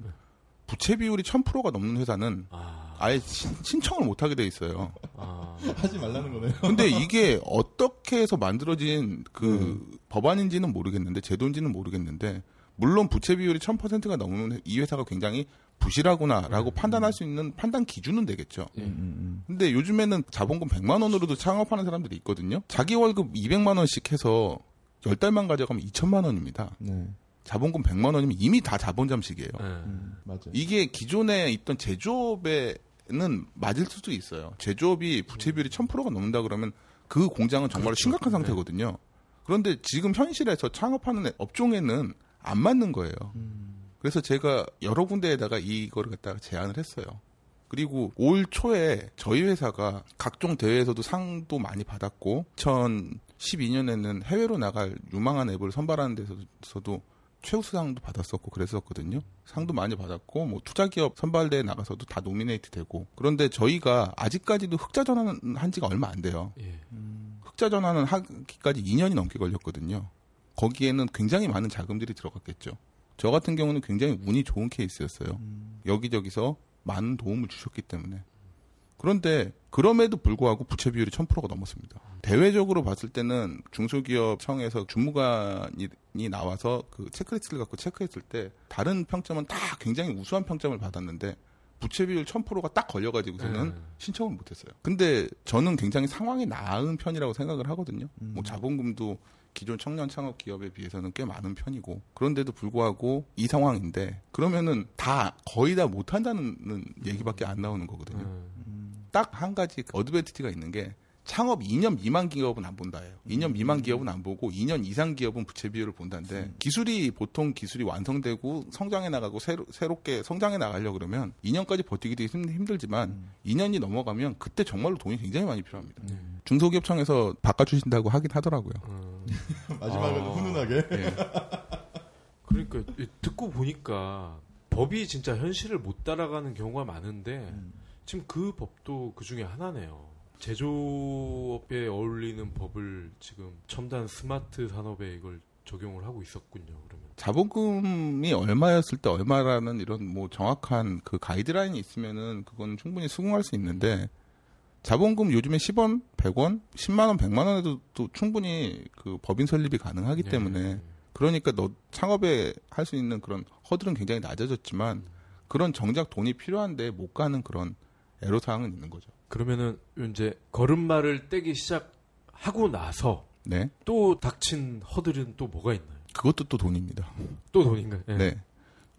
부채 비율이 1000%가 넘는 회사는 아, 아예 신- 신청을 못 하게 돼 있어요. 아, 하지 말라는 거네요. 근데 이게 어떻게 해서 만들어진 그 법안인지는 모르겠는데 제도인지는 모르겠는데 물론 부채 비율이 1000%가 넘으면 이 회사가 굉장히 부실하구나라고 판단할 수 있는 판단 기준은 되겠죠. 예. 음, 근데 요즘에는 자본금 100만 원으로도 창업하는 사람들이 있거든요. 자기 월급 200만 원씩 해서 10달만 가져가면 2천만 원입니다. 음. 네. 자본금 100만 원이면 이미 다 자본 잠식이에요. 예. 음, 맞아요. 이게 기존에 있던 제조업에는 맞을 수도 있어요. 제조업이 부채 비율이 1000%가 넘는다 그러면 그 공장은 정말 로 그렇죠. 심각한 네. 상태거든요. 그런데 지금 현실에서 창업하는 업종에는 안 맞는 거예요. 음, 그래서 제가 여러 군데에다가 이거를 갖다가 제안을 했어요. 그리고 올 초에 저희 회사가 각종 대회에서도 상도 많이 받았고 2012년에는 해외로 나갈 유망한 앱을 선발하는 데서도 최우수상도 받았었고 그랬었거든요. 상도 많이 받았고 뭐 투자기업 선발대회 나가서도 다 노미네이트 되고 그런데 저희가 아직까지도 흑자 전환한 지가 얼마 안 돼요. 예. 음, 흑자 전환은 하기까지 2년이 넘게 걸렸거든요. 거기에는 굉장히 많은 자금들이 들어갔겠죠. 저 같은 경우는 굉장히 운이 좋은 케이스였어요. 음, 여기저기서 많은 도움을 주셨기 때문에. 그런데 그럼에도 불구하고 부채 비율이 1000%가 넘었습니다. 대외적으로 봤을 때는 중소기업청에서 주무관이 나와서 그 체크리스트를 갖고 체크했을 때 다른 평점은 다 굉장히 우수한 평점을 받았는데 부채 비율 1000%가 딱 걸려가지고서는 예. 신청을 못했어요. 근데 저는 굉장히 상황이 나은 편이라고 생각을 하거든요. 음. 뭐 자본금도 기존 청년 창업 기업에 비해서는 꽤 많은 편이고 그런데도 불구하고 이 상황인데 그러면은 다 거의 다 못한다는 얘기밖에 안 나오는 거거든요. 예. 음, 딱 한 가지 어드밴티지가 있는 게 창업 2년 미만 기업은 안 본다예요. 2년 미만 기업은 안 보고 2년 이상 기업은 부채 비율을 본다는데 기술이 보통 기술이 완성되고 성장해 나가고 새로, 새롭게 성장해 나가려 그러면 2년까지 버티기도 힘- 힘들지만 2년이 넘어가면 그때 정말로 돈이 굉장히 많이 필요합니다. 중소기업청에서 바꿔주신다고 하긴 하더라고요. 어. *laughs* 마지막은 아. 훈훈하게. 예. 그러니까 이- 듣고 보니까 법이 진짜 현실을 못 따라가는 경우가 많은데 음. 지금 그 법도 그 중에 하나네요. 제조업에 어울리는 법을 지금 첨단 스마트 산업에 이걸 적용을 하고 있었군요. 그러면 자본금이 얼마였을 때 얼마라는 이런 뭐 정확한 그 가이드라인이 있으면은 그건 충분히 수긍할 수 있는데 자본금 요즘에 10원, 100원, 10만 원, 100만 원에도 또 충분히 그 법인 설립이 가능하기 예. 때문에 그러니까 너 창업에 할 수 있는 그런 허들은 굉장히 낮아졌지만 그런 정작 돈이 필요한데 못 가는 그런 애로 사항은 있는 거죠. 그러면은 이제 걸음마를 떼기 시작하고 나서 네. 또 닥친 허들은 또 뭐가 있나요? 그것도 또 돈입니다. 또 돈인가요? 예. 네.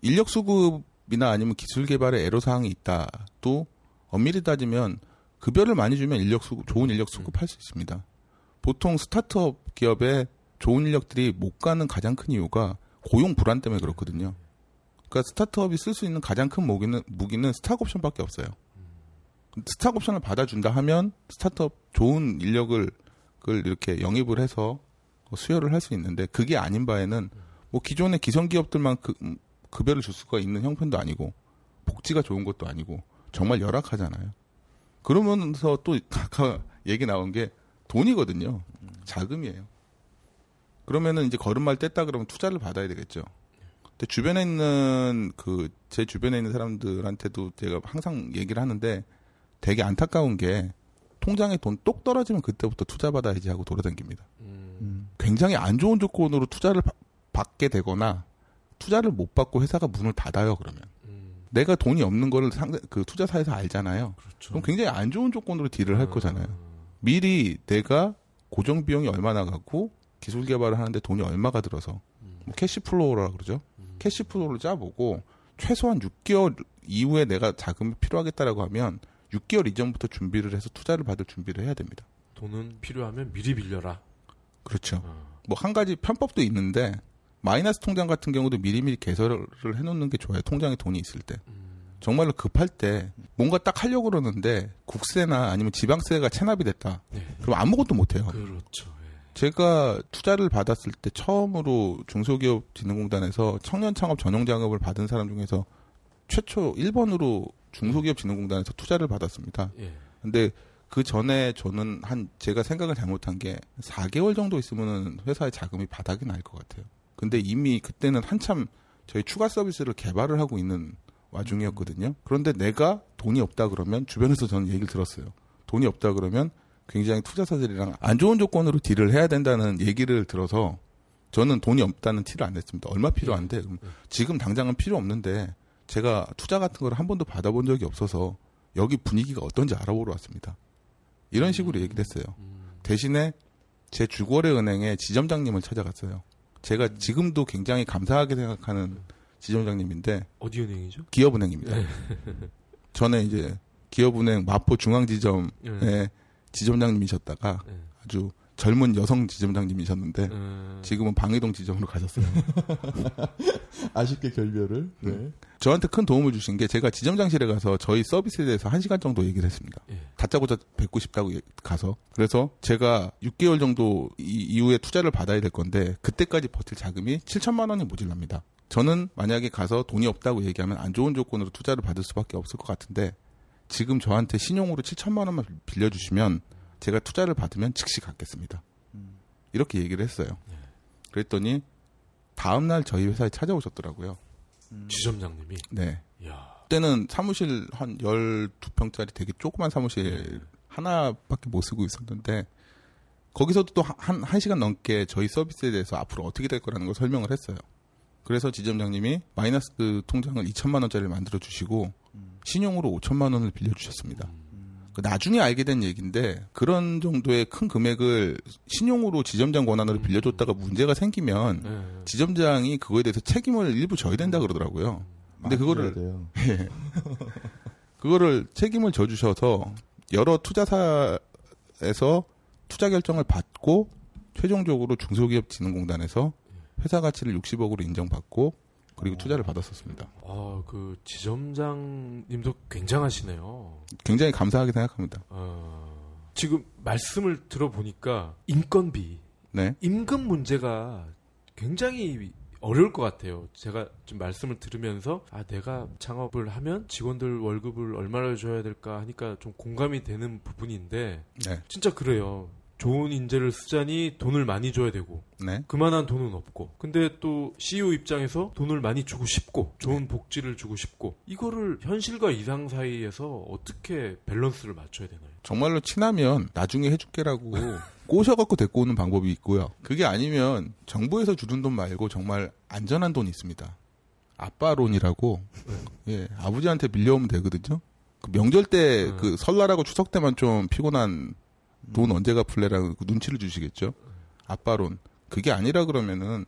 인력 수급이나 아니면 기술 개발에 애로 사항이 있다. 또 엄밀히 따지면 급여를 많이 주면 인력 수급, 좋은 인력 수급할 수 있습니다. 보통 스타트업 기업에 좋은 인력들이 못 가는 가장 큰 이유가 고용 불안 때문에 그렇거든요. 그러니까 스타트업이 쓸 수 있는 가장 큰 무기는 무기는 스탁 옵션밖에 없어요. 스탁 옵션을 받아준다 하면 스타트업 좋은 인력을 그걸 이렇게 영입을 해서 수혈을 할 수 있는데 그게 아닌 바에는 뭐 기존의 기성 기업들만 그, 음, 급여를 줄 수가 있는 형편도 아니고 복지가 좋은 것도 아니고 정말 열악하잖아요. 그러면서 또 아까 얘기 나온 게 돈이거든요. 자금이에요. 그러면은 이제 걸음마를 뗐다 그러면 투자를 받아야 되겠죠. 근데 주변에 있는 그 제 주변에 있는 사람들한테도 제가 항상 얘기를 하는데 되게 안타까운 게 통장에 돈 똑 떨어지면 그때부터 투자 받아야지 하고 돌아다닙니다. 음, 음, 굉장히 안 좋은 조건으로 투자를 받- 받게 되거나 투자를 못 받고 회사가 문을 닫아요 그러면 음, 내가 돈이 없는 거를 상대 그 투자사에서 알잖아요. 그렇죠. 그럼 굉장히 안 좋은 조건으로 deal을 할 거잖아요. 음, 미리 내가 고정 비용이 얼마 나 가고 기술 개발을 하는데 돈이 얼마가 들어서 음, 뭐 cash flow라 그러죠. 음. cash flow를 짜보고 최소한 6개월 이후에 내가 자금이 필요하겠다라고 하면 6개월 이전부터 준비를 해서 투자를 받을 준비를 해야 됩니다. 돈은 필요하면 미리 빌려라. 그렇죠. 어. 뭐한 가지 편법도 있는데 마이너스 통장 같은 경우도 미리미리 개설을 해놓는 게 좋아요. 통장에 돈이 있을 때. 음, 정말로 급할 때 뭔가 딱 하려고 그러는데 국세나 아니면 지방세가 체납이 됐다. 네. 그럼 아무것도 못해요. 그렇죠. 예. 제가 투자를 받았을 때 처음으로 중소기업 진흥공단에서 청년 창업 전용 작업을 받은 사람 중에서 최초 1번으로 중소기업진흥공단에서 투자를 받았습니다. 예. 근데 그 전에 저는 한 제가 생각을 잘못한 게 4개월 정도 있으면은 회사의 자금이 바닥이 날 것 같아요. 근데 이미 그때는 한참 저희 추가 서비스를 개발을 하고 있는 와중이었거든요. 그런데 내가 돈이 없다 그러면 주변에서 저는 얘기를 들었어요. 돈이 없다 그러면 굉장히 투자사들이랑 안 좋은 조건으로 딜을 해야 된다는 얘기를 들어서 저는 돈이 없다는 티를 안 냈습니다. 얼마 필요한데 그럼 지금 당장은 필요 없는데 제가 투자 같은 걸 한 번도 받아본 적이 없어서 여기 분위기가 어떤지 알아보러 왔습니다. 이런 식으로 얘기를 했어요. 음, 대신에 제 주거래 은행의 지점장님을 찾아갔어요. 제가 지금도 굉장히 감사하게 생각하는 지점장님인데 어디 은행이죠? 기업은행입니다. 네. 전에 이제 기업은행 마포 중앙지점의 네. 지점장님이셨다가 네. 아주 젊은 여성 지점장님이셨는데 음, 지금은 방해동 지점으로 가셨어요. *laughs* 아쉽게 결별을. 네. 저한테 큰 도움을 주신 게 제가 지점장실에 가서 저희 서비스에 대해서 한 시간 정도 얘기를 했습니다. 예. 다짜고짜 뵙고 싶다고 예- 가서 그래서 제가 6개월 정도 이- 이후에 투자를 받아야 될 건데 그때까지 버틸 자금이 7천만 원이 모질랍니다. 저는 만약에 가서 돈이 없다고 얘기하면 안 좋은 조건으로 투자를 받을 수밖에 없을 것 같은데 지금 저한테 신용으로 7천만 원만 빌려주시면 제가 투자를 받으면 즉시 갚겠습니다. 이렇게 얘기를 했어요. 그랬더니 다음 날 저희 회사에 찾아오셨더라고요. 지점장님이. 네. 야, 그때는 사무실 한 12평짜리 되게 조그만 사무실 하나밖에 못 쓰고 있었는데 거기서도 또 한, 한 시간 넘게 저희 서비스에 대해서 앞으로 어떻게 될 거라는 걸 설명을 했어요. 그래서 지점장님이 마이너스 그 통장을 2천만 원짜리를 만들어 주시고 신용으로 5천만 원을 빌려 주셨습니다. 그 나중에 알게 된 얘기인데 그런 정도의 큰 금액을 신용으로 지점장 권한으로 빌려줬다가 문제가 생기면 예. 지점장이 그거에 대해서 책임을 일부 져야 된다 그러더라고요. 근데 그거를 돼요. *laughs* 그거를 책임을 져주셔서 여러 투자사에서 투자 결정을 받고 최종적으로 중소기업진흥공단에서 회사 가치를 60억으로 인정받고 그리고 투자를 받았었습니다. 아, 그 지점장님도 굉장하시네요. 굉장히 감사하게 생각합니다. 어, 지금 말씀을 들어보니까 인건비, 네. 임금 문제가 굉장히 어려울 것 같아요. 제가 좀 말씀을 들으면서 아 내가 창업을 하면 직원들 월급을 얼마나 줘야 될까 하니까 좀 공감이 되는 부분인데 네. 진짜 그래요. 좋은 인재를 쓰자니 돈을 많이 줘야 되고 네. 그만한 돈은 없고 근데 또 CEO 입장에서 돈을 많이 주고 싶고 좋은 복지를 주고 싶고 이거를 현실과 이상 사이에서 어떻게 밸런스를 맞춰야 되나요? 정말로 친하면 나중에 해줄게라고 *laughs* 꼬셔갖고 데리고 오는 방법이 있고요. 그게 아니면 정부에서 주는 돈 말고 정말 안전한 돈이 있습니다. 아빠론이라고 예 아버지한테 밀려오면 되거든요. 그 명절 때 음. 그 설날하고 추석 때만 좀 피곤한 돈 언제 갚을래라고 그 눈치를 주시겠죠. 아빠론 그게 아니라 그러면은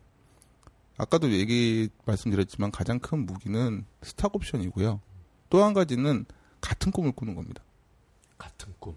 아까도 얘기 말씀드렸지만 가장 큰 무기는 스탁 옵션이고요. 또 한 가지는 같은 꿈을 꾸는 겁니다. 같은 꿈.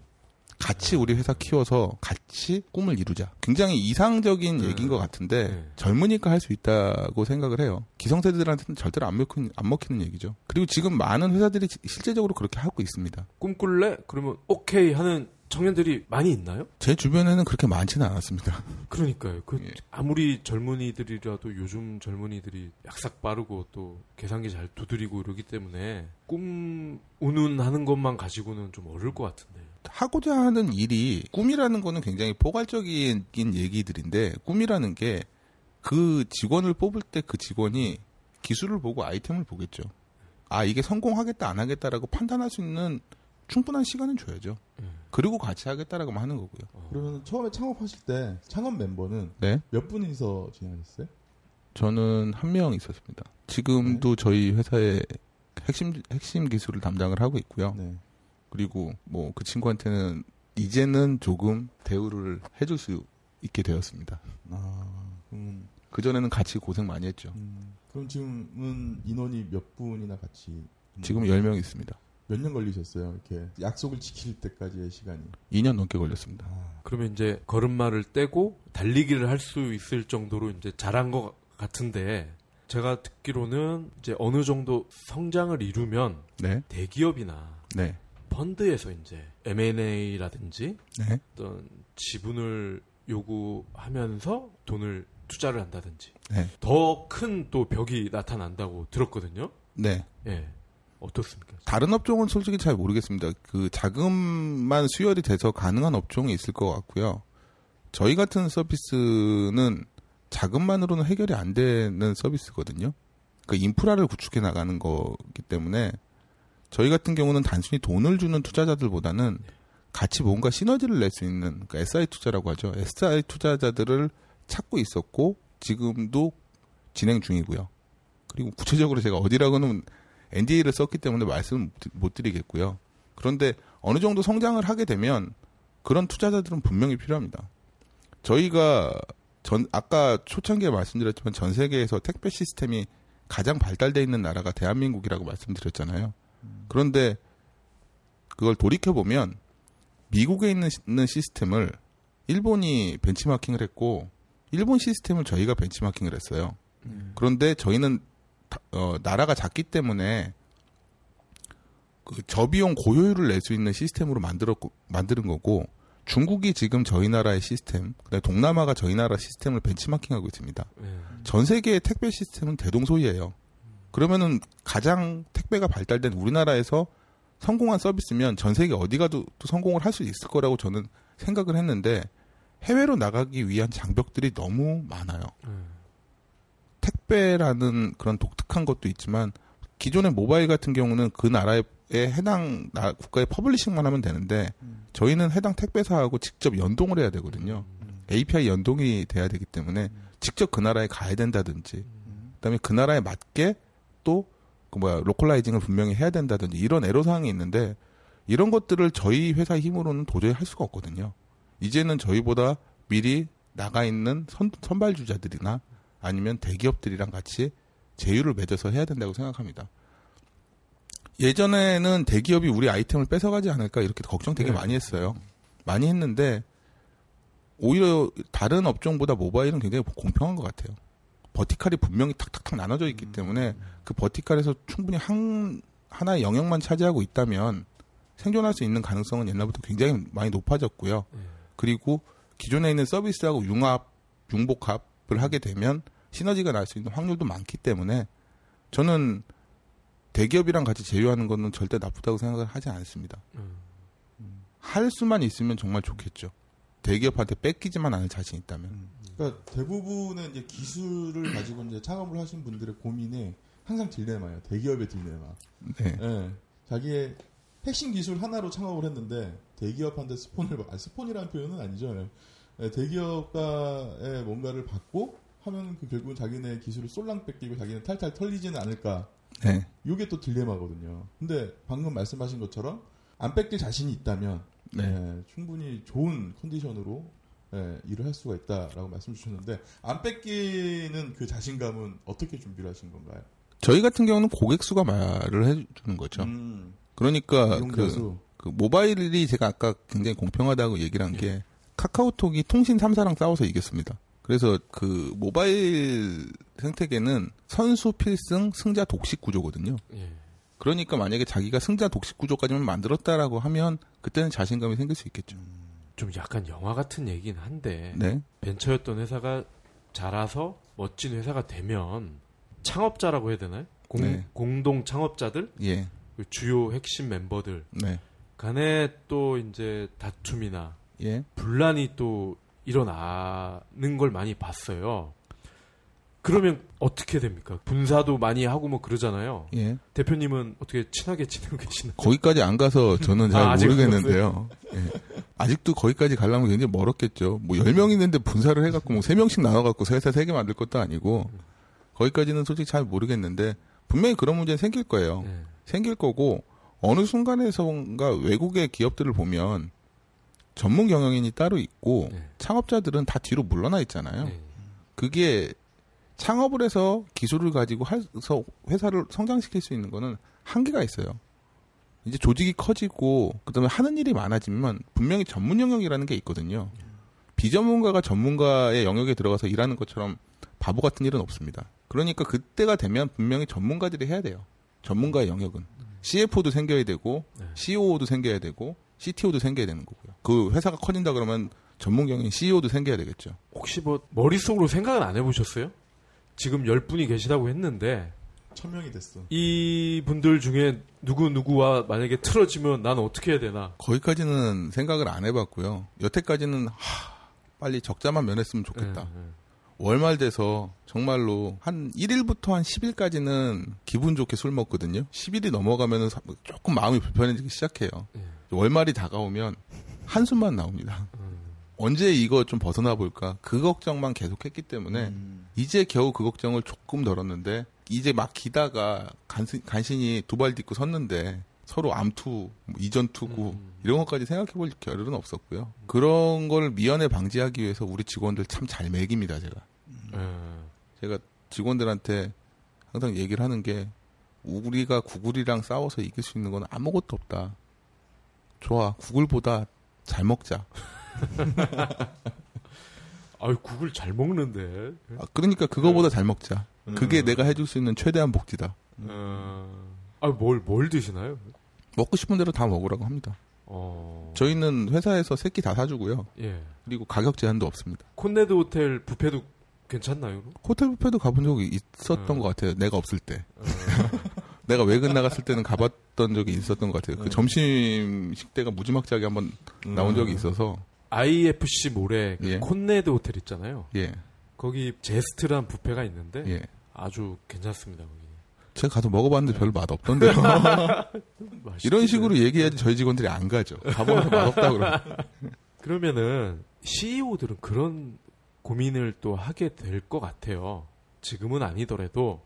같이 우리 회사 키워서 같이 꿈을 이루자. 굉장히 이상적인 네. 얘기인 것 같은데 네. 젊으니까 할 수 있다고 생각을 해요. 기성세대들한테는 절대로 안 먹히는, 안 먹히는 얘기죠. 그리고 지금 많은 회사들이 시- 실제적으로 그렇게 하고 있습니다. 꿈꿀래? 그러면 오케이 하는 청년들이 많이 있나요? 제 주변에는 그렇게 많지는 않았습니다. 그러니까요. 그 예. 아무리 젊은이들이라도 요즘 젊은이들이 약삭 빠르고 또 계산기 잘 두드리고 이러기 때문에 꿈 운운하는 것만 가지고는 좀 어려울 것 같은데. 하고자 하는 일이 꿈이라는 거는 굉장히 포괄적인 얘기들인데 꿈이라는 게 그 직원을 뽑을 때 그 직원이 기술을 보고 아이템을 보겠죠. 아 이게 성공하겠다 안 하겠다라고 판단할 수 있는 충분한 시간은 줘야죠. 음. 그리고 같이 하겠다라고만 하는 거고요. 그러면 처음에 창업하실 때 창업 멤버는 네, 몇 분이서 진행하셨어요? 저는 한 명 있었습니다. 지금도 저희 회사의 핵심 핵심 기술을 담당을 하고 있고요. 네. 그리고 뭐 그 친구한테는 이제는 조금 대우를 해줄 수 있게 되었습니다. 아, 그러면, 그 전에는 같이 고생 많이 했죠. 음, 그럼 지금은 인원이 몇 분이나 같이? 지금 10명 있습니다. 몇 년 걸리셨어요? 이렇게 약속을 지킬 때까지의 시간이. 2년 넘게 걸렸습니다. 아, 그러면 이제 걸음마를 떼고 달리기를 할 수 있을 정도로 이제 잘한 것 같은데 제가 듣기로는 이제 어느 정도 성장을 이루면 네, 대기업이나 네, 펀드에서 이제 M&A라든지 네, 어떤 지분을 요구하면서 돈을 투자를 한다든지 네, 더큰 또 벽이 나타난다고 들었거든요. 네. 예. 어떻습니까? 다른 업종은 솔직히 잘 모르겠습니다. 그 자금만 수혈이 돼서 가능한 업종이 있을 것 같고요. 저희 같은 서비스는 자금만으로는 해결이 안 되는 서비스거든요. 그 인프라를 구축해 나가는 거기 때문에 저희 같은 경우는 단순히 돈을 주는 투자자들보다는 같이 뭔가 시너지를 낼 수 있는 그러니까 SI 투자라고 하죠. SI 투자자들을 찾고 있었고 지금도 진행 중이고요. 그리고 구체적으로 제가 어디라고는 NDA를 썼기 때문에 말씀 못 드리겠고요. 그런데 어느 정도 성장을 하게 되면 그런 투자자들은 분명히 필요합니다. 저희가 전 아까 초창기에 말씀드렸지만 전 세계에서 택배 시스템이 가장 발달돼 있는 나라가 대한민국이라고 말씀드렸잖아요. 그런데 그걸 돌이켜 보면 미국에 있는, 시- 시스템을 일본이 벤치마킹을 했고 일본 시스템을 저희가 벤치마킹을 했어요. 그런데 저희는 다- 어, 나라가 작기 때문에 그 저비용 고효율을 낼 수 있는 시스템으로 만들었고 만드는 거고 중국이 지금 저희 나라의 시스템, 그다음에 동남아가 저희 나라 시스템을 벤치마킹하고 있습니다. 예. 전 세계의 택배 시스템은 대동소이예요. 그러면은 가장 택배가 발달된 우리나라에서 성공한 서비스면 전 세계 어디 가도 또 성공을 할 수 있을 거라고 저는 생각을 했는데 해외로 나가기 위한 장벽들이 너무 많아요. 음. 택배라는 그런 독특한 것도 있지만 기존의 모바일 같은 경우는 그 나라에 해당 나- 국가에 publishing만 하면 되는데 저희는 해당 택배사하고 직접 연동을 해야 되거든요. API 연동이 돼야 되기 때문에 직접 그 나라에 가야 된다든지 그다음에 그 나라에 맞게 또 그 뭐야 localizing을 분명히 해야 된다든지 이런 애로 사항이 있는데 이런 것들을 저희 회사 힘으로는 도저히 할 수가 없거든요. 이제는 저희보다 미리 나가 있는 선, 선발주자들이나 아니면 대기업들이랑 같이 제휴를 맺어서 해야 된다고 생각합니다. 예전에는 대기업이 우리 아이템을 뺏어가지 않을까 이렇게 걱정 되게 네. 많이 했어요. 많이 했는데 오히려 다른 업종보다 모바일은 굉장히 공평한 것 같아요. 버티칼이 분명히 탁탁탁 나눠져 있기 때문에 그 버티칼에서 충분히 한 하나의 영역만 차지하고 있다면 생존할 수 있는 가능성은 옛날부터 굉장히 많이 높아졌고요. 그리고 기존에 있는 서비스하고 융합, 융복합을 하게 되면 시너지가 날 수 있는 확률도 많기 때문에 저는 대기업이랑 같이 제휴하는 거는 절대 나쁘다고 생각을 하지 않습니다. 할 수만 있으면 정말 좋겠죠. 대기업한테 뺏기지만 않을 자신 있다면. 그러니까 대부분의 이제 기술을 가지고 이제 창업을 하신 분들의 고민이 항상 딜레마예요. 대기업의 딜레마. 네. 예. 자기의 핵심 기술 하나로 창업을 했는데 대기업한테 스폰을 받- 아, 스폰이라는 표현은 아니죠. 예, 대기업과의 뭔가를 받고 하면 그 결국은 자기네 기술을 쏠랑 뺏기고 자기는 탈탈 털리지는 않을까. 네. 이게 또 딜레마거든요. 근데 방금 말씀하신 것처럼 안 뺏길 자신이 있다면 네. 예, 충분히 좋은 컨디션으로 예, 일을 할 수가 있다라고 말씀 주셨는데 안 뺏기는 그 자신감은 어떻게 준비를 하신 건가요? 저희 같은 경우는 고객 수가 말을 해주는 거죠. 음, 그러니까 그. 그 모바일이 제가 아까 굉장히 공평하다고 얘기를 한게 카카오톡이 통신 3사랑 싸워서 이겼습니다. 그래서 그 모바일 생태계는 선수 필승 승자 독식 구조거든요. 예. 그러니까 만약에 자기가 승자 독식 구조까지만 만들었다라고 하면 그때는 자신감이 생길 수 있겠죠. 좀 약간 영화 같은 얘기긴 한데 네. 벤처였던 회사가 자라서 멋진 회사가 되면 창업자라고 해야 되나요? 공, 네. 공동 창업자들 예. 그 주요 핵심 멤버들 네. 간에 또 이제 다툼이나 예. 분란이 또 일어나는 걸 많이 봤어요. 그러면 어떻게 됩니까? 분사도 많이 하고 뭐 그러잖아요. 예. 대표님은 어떻게 친하게 지내고 계시나요? 거기까지 안 가서 저는 잘 아, 모르겠는데요. 예. 아직도 거기까지 가려면 굉장히 멀었겠죠. 뭐 10명 있는데 분사를 해갖고 뭐 3명씩 나눠갖고 회사 3개 만들 것도 아니고 거기까지는 솔직히 잘 모르겠는데 분명히 그런 문제는 생길 거예요. 네. 생길 거고 어느 순간에선가 외국의 기업들을 보면 전문 경영인이 따로 있고 네. 창업자들은 다 뒤로 물러나 있잖아요. 네. 그게 창업을 해서 기술을 가지고 해서 회사를 성장시킬 수 있는 거는 한계가 있어요. 이제 조직이 커지고 그다음에 하는 일이 많아지면 분명히 전문 영역이라는 게 있거든요. 비전문가가 전문가의 영역에 들어가서 일하는 것처럼 바보 같은 일은 없습니다. 그러니까 그때가 되면 분명히 전문가들이 해야 돼요. 전문가의 영역은 CFO도 생겨야 되고 네. COO도 생겨야 되고 CTO도 생겨야 되는 거고요. 그 회사가 커진다 그러면 전문 경영 CEO도 생겨야 되겠죠. 혹시 뭐 머릿속으로 생각은 안 해보셨어요? 지금 열 분이 계시다고 했는데 천명이 됐어. 이 분들 중에 누구 누구와 만약에 틀어지면 난 어떻게 해야 되나? 거기까지는 생각을 안 해봤고요. 여태까지는 하, 빨리 적자만 면했으면 좋겠다. 네, 네. 월말 돼서 정말로 한 1일부터 한 10일까지는 기분 좋게 술 먹거든요. 10일이 넘어가면 조금 마음이 불편해지기 시작해요. 네. 월말이 다가오면 한숨만 나옵니다. 언제 이거 좀 벗어나 볼까? 그 걱정만 계속했기 때문에 음. 이제 겨우 그 걱정을 조금 덜었는데 이제 막 기다가 간신, 간신히 두 발 딛고 섰는데 서로 암투, 뭐 이전 투구 음. 이런 것까지 생각해 볼 겨를은 없었고요. 그런 걸 미연에 방지하기 위해서 우리 직원들 참잘 먹입니다, 제가. 예. 제가 직원들한테 항상 얘기를 하는 게 우리가 구글이랑 싸워서 이길 수 있는 건 아무것도 없다. 좋아, 구글보다 잘 먹자. *laughs* 아유 국을 잘 먹는데. 아, 그러니까 그거보다 잘 먹자. 그게 음. 내가 해줄 수 있는 최대한 복지다. 어. 아뭘뭘 뭘 드시나요? 먹고 싶은 대로 다 먹으라고 합니다. 어. 저희는 회사에서 새끼 다 사주고요. 예. 그리고 가격 제한도 없습니다. 콘네드 호텔 뷔페도 괜찮나요? 호텔 뷔페도 가본 적이 있었던 음. 것 같아요. 내가 없을 때. 어. *laughs* 내가 외근 나갔을 때는 가봤던 적이 있었던 것 같아요. 그 음. 점심 식대가 무지막지하게 한번 나온 적이 있어서 IFC 몰에 그 예. 콘네드 호텔 있잖아요. 예, 거기 제스트란 뷔페가 있는데 예. 아주 괜찮습니다. 거기. 제가 가서 먹어봤는데 별로 맛 없던데요. *laughs* *laughs* 이런 식으로 얘기해야지 저희 직원들이 안 가죠. 가보면서 *laughs* 맛없다 그러. 그러면은 CEO들은 그런 고민을 또 하게 될 것 같아요. 지금은 아니더라도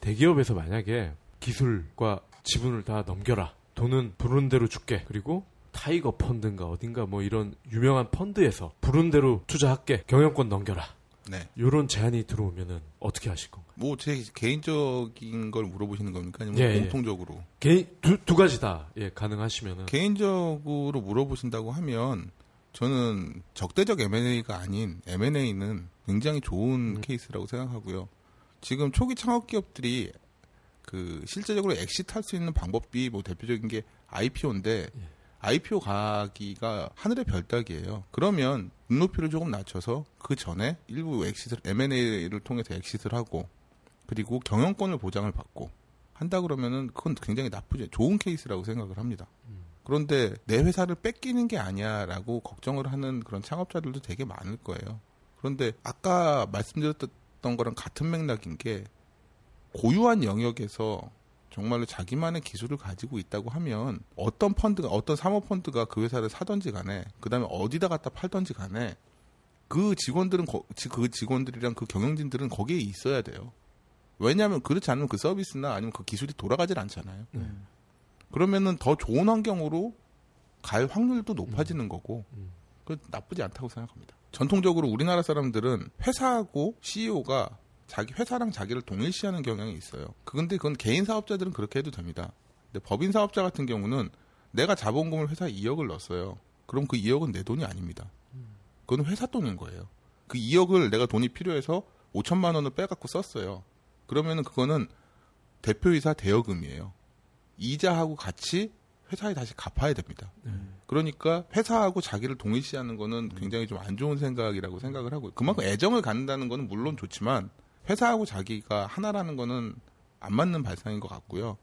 대기업에서 만약에 기술과 지분을 다 넘겨라. 돈은 부른 대로 줄게. 그리고 타이거 펀드인가 어딘가 뭐 이런 유명한 펀드에서 부른 대로 투자할게. 경영권 넘겨라. 네. 이런 제안이 들어오면은 어떻게 하실 건가요? 뭐 제 개인적인 걸 물어보시는 겁니까? 아니면 예, 예. 공통적으로? 개인 두, 두 가지 다 예, 가능하시면은 개인적으로 물어보신다고 하면 저는 적대적 M&A가 아닌 M&A는 굉장히 좋은 음. 케이스라고 생각하고요. 지금 초기 창업 기업들이 그 실제적으로 exit 할 수 있는 방법이 뭐 대표적인 게 IPO인데 예. IPO 가기가 하늘의 별 따기예요. 그러면 눈높이를 조금 낮춰서 그 전에 일부 exit M&A를 통해서 exit를 하고 그리고 경영권을 보장을 받고 한다 그러면은 그건 굉장히 나쁘지 좋은 케이스라고 생각을 합니다. 그런데 내 회사를 뺏기는 게 아니야라고 걱정을 하는 그런 창업자들도 되게 많을 거예요. 그런데 아까 말씀드렸던 거랑 같은 맥락인 게 고유한 영역에서 정말로 자기만의 기술을 가지고 있다고 하면 어떤 펀드가 어떤 사모 펀드가 그 회사를 사든지 간에 그다음에 어디다 갖다 팔든지 간에 그 직원들은 거- 그 직원들이랑 그 경영진들은 거기에 있어야 돼요. 왜냐하면 그렇지 않으면 그 서비스나 아니면 그 기술이 돌아가질 않잖아요. 그러면은 더 좋은 환경으로 갈 확률도 높아지는 거고 음. 그 나쁘지 않다고 생각합니다. 전통적으로 우리나라 사람들은 회사하고 CEO가 자기 회사랑 자기를 동일시하는 경향이 있어요. 근데 그건 개인 사업자들은 그렇게 해도 됩니다. 근데 법인 사업자 같은 경우는 내가 자본금을 회사에 2억을 넣었어요. 그럼 그 2억은 내 돈이 아닙니다. 그건 회사 돈인 거예요. 그 2억을 내가 돈이 필요해서 5천만 원을 빼갖고 썼어요. 그러면은 그거는 대표이사 대여금이에요. 이자하고 같이 회사에 다시 갚아야 됩니다. 그러니까 회사하고 자기를 동일시하는 거는 굉장히 좀 안 좋은 생각이라고 생각을 하고 그만큼 애정을 갖는다는 거는 물론 좋지만 회사하고 자기가 하나라는 거는 안 맞는 발상인 것 같고요.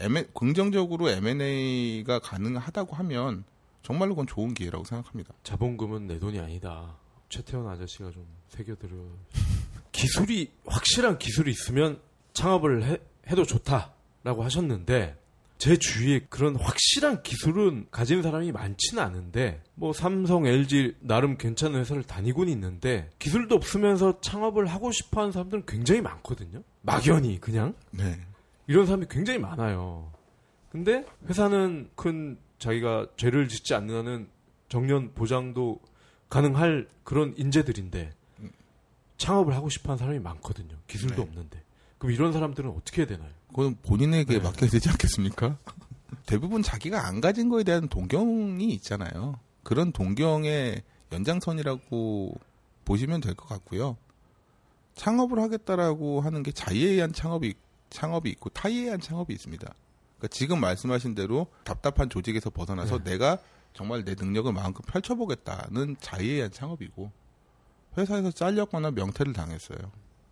M- 긍정적으로 M&A가 가능하다고 하면 정말로 그건 좋은 기회라고 생각합니다. 자본금은 내 돈이 아니다. 최태원 아저씨가 좀 새겨들어. *laughs* 기술이 확실한 기술이 있으면 창업을 해, 해도 좋다라고 하셨는데 제 주위에 그런 확실한 기술은 가진 사람이 많지는 않은데 뭐 삼성, LG 나름 괜찮은 회사를 다니곤 있는데 기술도 없으면서 창업을 하고 싶어 하는 사람들은 굉장히 많거든요. 막연히 그냥 네. 이런 사람이 굉장히 많아요. 근데 회사는 큰 자기가 죄를 짓지 않는 한은 정년 보장도 가능할 그런 인재들인데 창업을 하고 싶어 하는 사람이 많거든요. 기술도 네. 없는데. 그럼 이런 사람들은 어떻게 해야 되나요? 그건 본인에게 네. 맡겨야 되지 않겠습니까? *laughs* 대부분 자기가 안 가진 거에 대한 동경이 있잖아요. 그런 동경의 연장선이라고 보시면 될 것 같고요. 창업을 하겠다라고 하는 게 자의에 의한 창업이 창업이 있고 타의에 의한 창업이 있습니다. 그러니까 지금 말씀하신 대로 답답한 조직에서 벗어나서 네. 내가 정말 내 능력을 마음껏 펼쳐보겠다는 자의에 의한 창업이고 회사에서 잘렸거나 명퇴를 당했어요.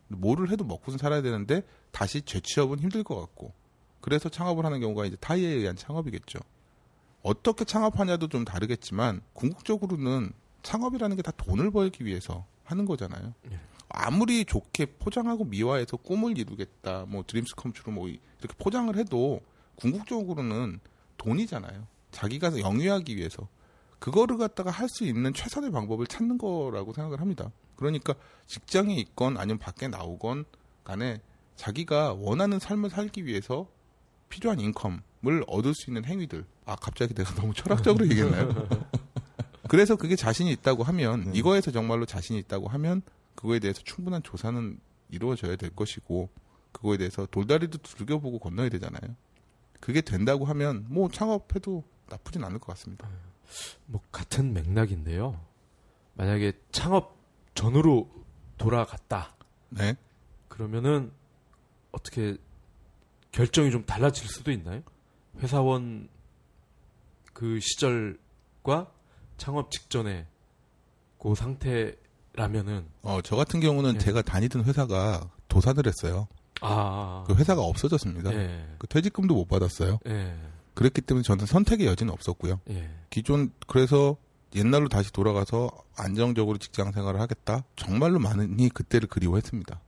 뭐를 해도 먹고는 살아야 되는데 다시 재취업은 힘들 것 같고 그래서 창업을 하는 경우가 이제 타이에 의한 창업이겠죠. 어떻게 창업하냐도 좀 다르겠지만 궁극적으로는 창업이라는 게 다 돈을 벌기 위해서 하는 거잖아요. 예. 아무리 좋게 포장하고 미화해서 꿈을 이루겠다, 뭐 드림스 컴퓨로 뭐 이렇게 포장을 해도 궁극적으로는 돈이잖아요. 자기가 영위하기 위해서 그거를 갖다가 할 수 있는 최선의 방법을 찾는 거라고 생각을 합니다. 그러니까 직장에 있건 아니면 밖에 나오건 간에 자기가 원하는 삶을 살기 위해서 필요한 인컴을 얻을 수 있는 행위들. 아 갑자기 내가 너무 철학적으로 *laughs* 얘기했나요? 그래서 그게 자신이 있다고 하면 네. 이거에서 정말로 자신이 있다고 하면 그거에 대해서 충분한 조사는 이루어져야 될 것이고 그거에 대해서 돌다리도 두들겨보고 건너야 되잖아요. 그게 된다고 하면 뭐 창업해도 나쁘진 않을 것 같습니다. 뭐 같은 맥락인데요. 만약에 창업 전으로 돌아갔다. 네. 그러면은 어떻게 결정이 좀 달라질 수도 있나요? 회사원 그 시절과 창업 직전에 그 상태라면은 어, 저 같은 경우는 예. 제가 다니던 회사가 도산을 했어요. 아, 그 회사가 없어졌습니다. 예, 그 퇴직금도 못 받았어요. 예, 그랬기 때문에 저는 선택의 여지는 없었고요. 예, 기존 그래서 옛날로 다시 돌아가서 안정적으로 직장 생활을 하겠다. 정말로 많으니 그때를 그리워했습니다.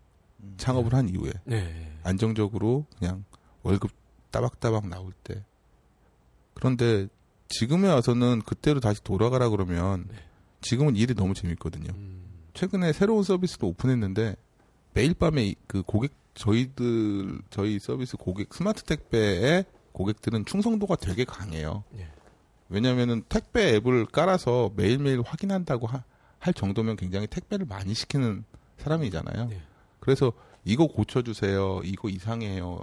창업을 한 이후에 예, 안정적으로 그냥 월급 따박따박 나올 때. 그런데 지금에 와서는 그때로 다시 돌아가라 그러면 네. 지금은 일이 너무 재밌거든요. 음, 최근에 새로운 서비스도 오픈했는데 매일 밤에 이- 그 고객 저희들 저희 서비스 고객 스마트 택배의 고객들은 충성도가 되게 강해요. 예. 왜냐하면은 택배 앱을 깔아서 매일매일 확인한다고 하- 할 정도면 굉장히 택배를 많이 시키는 사람이잖아요. 네. 그래서 이거 고쳐주세요, 이거 이상해요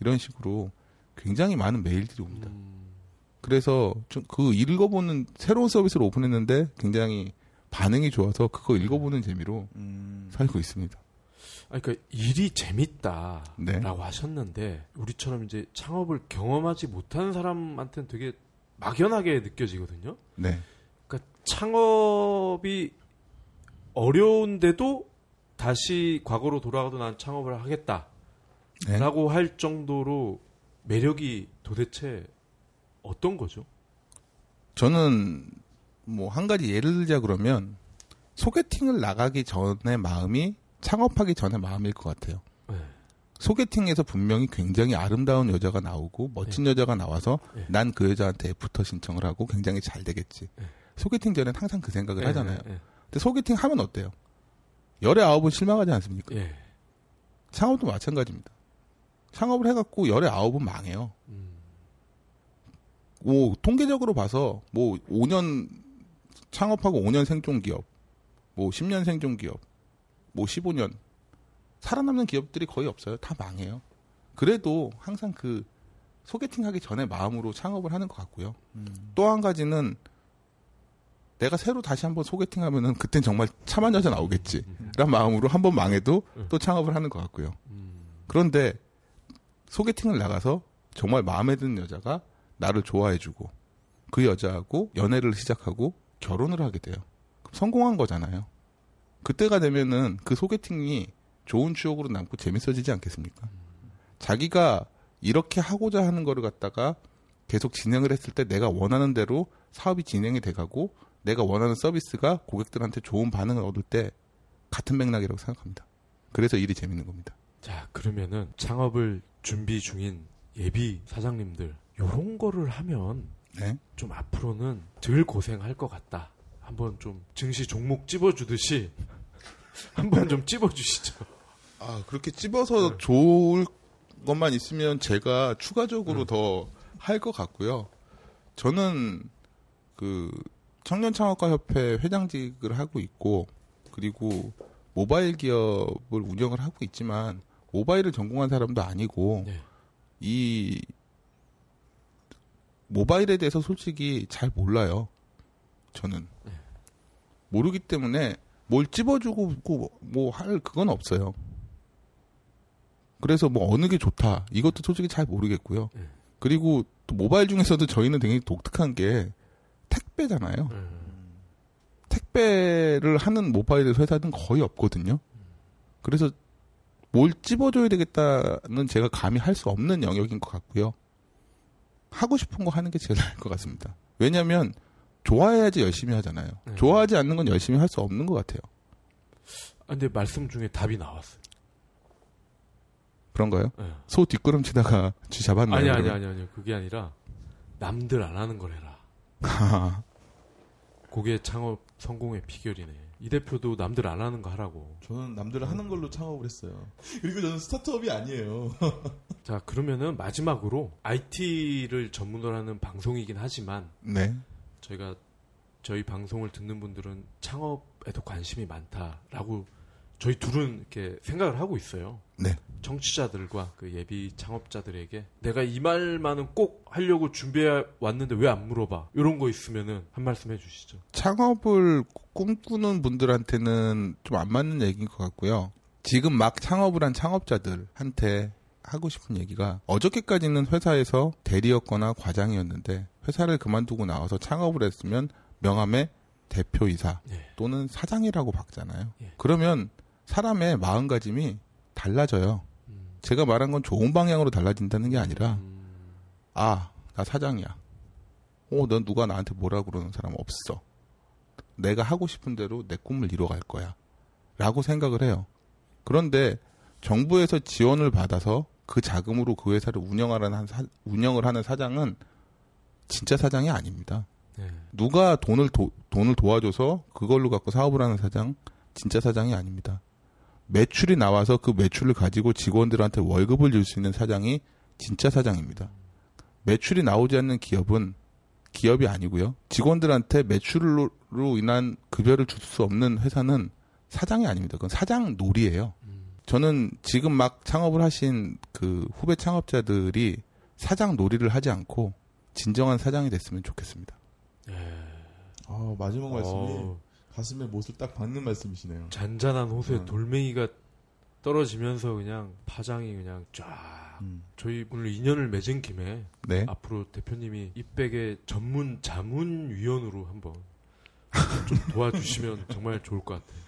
이런 식으로 굉장히 많은 메일들이 옵니다. 음, 그래서 좀 그 읽어보는 새로운 서비스를 오픈했는데 굉장히 반응이 좋아서 그거 읽어보는 재미로 음. 네. 살고 있습니다. 아니, 그러니까 일이 재밌다라고 네. 하셨는데 우리처럼 이제 창업을 경험하지 못하는 사람한테는 되게 막연하게 느껴지거든요. 네. 그러니까 창업이 어려운데도 다시 과거로 돌아가도 난 창업을 하겠다라고 네. 할 정도로 매력이 도대체 어떤 거죠? 저는 뭐 한 가지 예를 들자 그러면 소개팅을 나가기 전의 마음이 창업하기 전의 마음일 것 같아요. 네. 소개팅에서 분명히 굉장히 아름다운 여자가 나오고 멋진 여자가 나와서 네. 난 그 여자한테 애프터 신청을 하고 굉장히 잘 되겠지. 네. 소개팅 전엔 항상 그 생각을 하잖아요. 예, 근데 소개팅 하면 어때요? 열에 아홉은 실망하지 않습니까? 예. 창업도 마찬가지입니다. 창업을 해갖고 열에 아홉은 망해요. 음, 뭐 통계적으로 봐서 뭐 5년 창업하고 5년 생존 기업, 뭐 10년 생존 기업, 뭐 15년 살아남는 기업들이 거의 없어요. 다 망해요. 그래도 항상 그 소개팅 하기 전에 마음으로 창업을 하는 것 같고요. 또한 가지는 내가 새로 다시 한번 소개팅 하면은 그땐 정말 참한 여자 나오겠지. 라는 마음으로 한번 망해도 또 창업을 하는 것 같고요. 음, 그런데 소개팅을 나가서 정말 마음에 드는 여자가 나를 좋아해주고 그 여자하고 연애를 시작하고 결혼을 하게 돼요. 성공한 거잖아요. 그때가 되면은 그 소개팅이 좋은 추억으로 남고 재밌어지지 않겠습니까? 자기가 이렇게 하고자 하는 거를 갖다가 계속 진행을 했을 때 내가 원하는 대로 사업이 진행이 돼가고 내가 원하는 서비스가 고객들한테 좋은 반응을 얻을 때 같은 맥락이라고 생각합니다. 그래서 일이 재밌는 겁니다. 자 그러면은 창업을 준비 중인 예비 사장님들 요런 거를 하면 네. 좀 앞으로는 덜 고생할 것 같다. 한번 좀 증시 종목 찝어주듯이 *laughs* 한번 좀 찝어주시죠. 아, 그렇게 찝어서 좋을 것만 있으면 제가 추가적으로 음. 더할 것 같고요. 저는 그 청년 창업가 협회 회장직을 하고 있고 그리고 모바일 기업을 운영을 하고 있지만 모바일을 전공한 사람도 아니고 네. 이 모바일에 대해서 솔직히 잘 몰라요. 저는 네. 모르기 때문에 뭘 찝어주고 뭐 할 그건 없어요. 그래서 뭐 어느 게 좋다 이것도 솔직히 잘 모르겠고요. 네. 그리고 또 모바일 중에서도 저희는 되게 독특한 게 택배잖아요. 음, 택배를 하는 모바일 회사는 거의 없거든요. 그래서 뭘 찝어줘야 되겠다는 제가 감히 할 수 없는 영역인 것 같고요. 하고 싶은 거 하는 게 제일 나을 것 같습니다. 왜냐하면 좋아해야지 열심히 하잖아요. 네. 좋아하지 않는 건 열심히 할 수 없는 것 같아요. 아, 근데 말씀 중에 답이 나왔어요. 그런가요? 네. 소 뒷걸음 치다가 *laughs* 쥐 잡았나요? 아니 아니 그러면? 아니 아니 그게 아니라 남들 안 하는 걸 해라. *laughs* 아, 그게 창업 성공의 비결이네. 이 대표도 남들 안 하는 거 하라고. 저는 남들 하는 걸로 창업을 했어요. 그리고 저는 스타트업이 아니에요. *laughs* 자, 그러면은 마지막으로 IT를 전문으로 하는 방송이긴 하지만 네. 저희가 저희 방송을 듣는 분들은 창업에도 관심이 많다라고 저희 둘은 이렇게 생각을 하고 있어요. 네. 청취자들과 그 예비 창업자들에게 내가 이 말만은 꼭 하려고 준비해 왔는데 왜 안 물어봐? 이런 거 있으면은 한 말씀 해주시죠. 창업을 꿈꾸는 분들한테는 좀 안 맞는 얘기인 것 같고요. 지금 막 창업을 한 창업자들한테 하고 싶은 얘기가 어저께까지는 회사에서 대리였거나 과장이었는데 회사를 그만두고 나와서 창업을 했으면 명함에 대표이사 예. 또는 사장이라고 박잖아요. 예. 그러면 사람의 마음가짐이 달라져요. 음, 제가 말한 건 좋은 방향으로 달라진다는 게 아니라 음, 아, 나 사장이야. 어, 넌 누가 나한테 뭐라 그러는 사람 없어. 내가 하고 싶은 대로 내 꿈을 이뤄갈 거야. 라고 생각을 해요. 그런데 정부에서 지원을 받아서 그 자금으로 그 회사를 운영하는 사, 운영을 하는 사장은 진짜 사장이 아닙니다. 네. 누가 돈을 도, 돈을 도와줘서 그걸로 갖고 사업을 하는 사장 진짜 사장이 아닙니다. 매출이 나와서 그 매출을 가지고 직원들한테 월급을 줄 수 있는 사장이 진짜 사장입니다. 매출이 나오지 않는 기업은 기업이 아니고요. 직원들한테 매출로 인한 급여를 줄 수 없는 회사는 사장이 아닙니다. 그건 사장 놀이예요. 음, 저는 지금 막 창업을 하신 그 후배 창업자들이 사장 놀이를 하지 않고 진정한 사장이 됐으면 좋겠습니다. 예. 아, 마지막 말씀이 어, 가슴에 못을 딱 박는 말씀이시네요. 잔잔한 호수에 음. 돌멩이가 떨어지면서 그냥 파장이 그냥 쫙. 음. 저희 오늘 인연을 맺은 김에 네. 앞으로 대표님이 이백의 전문 자문 위원으로 한번 좀 도와주시면 *laughs* 정말 좋을 것 같아요.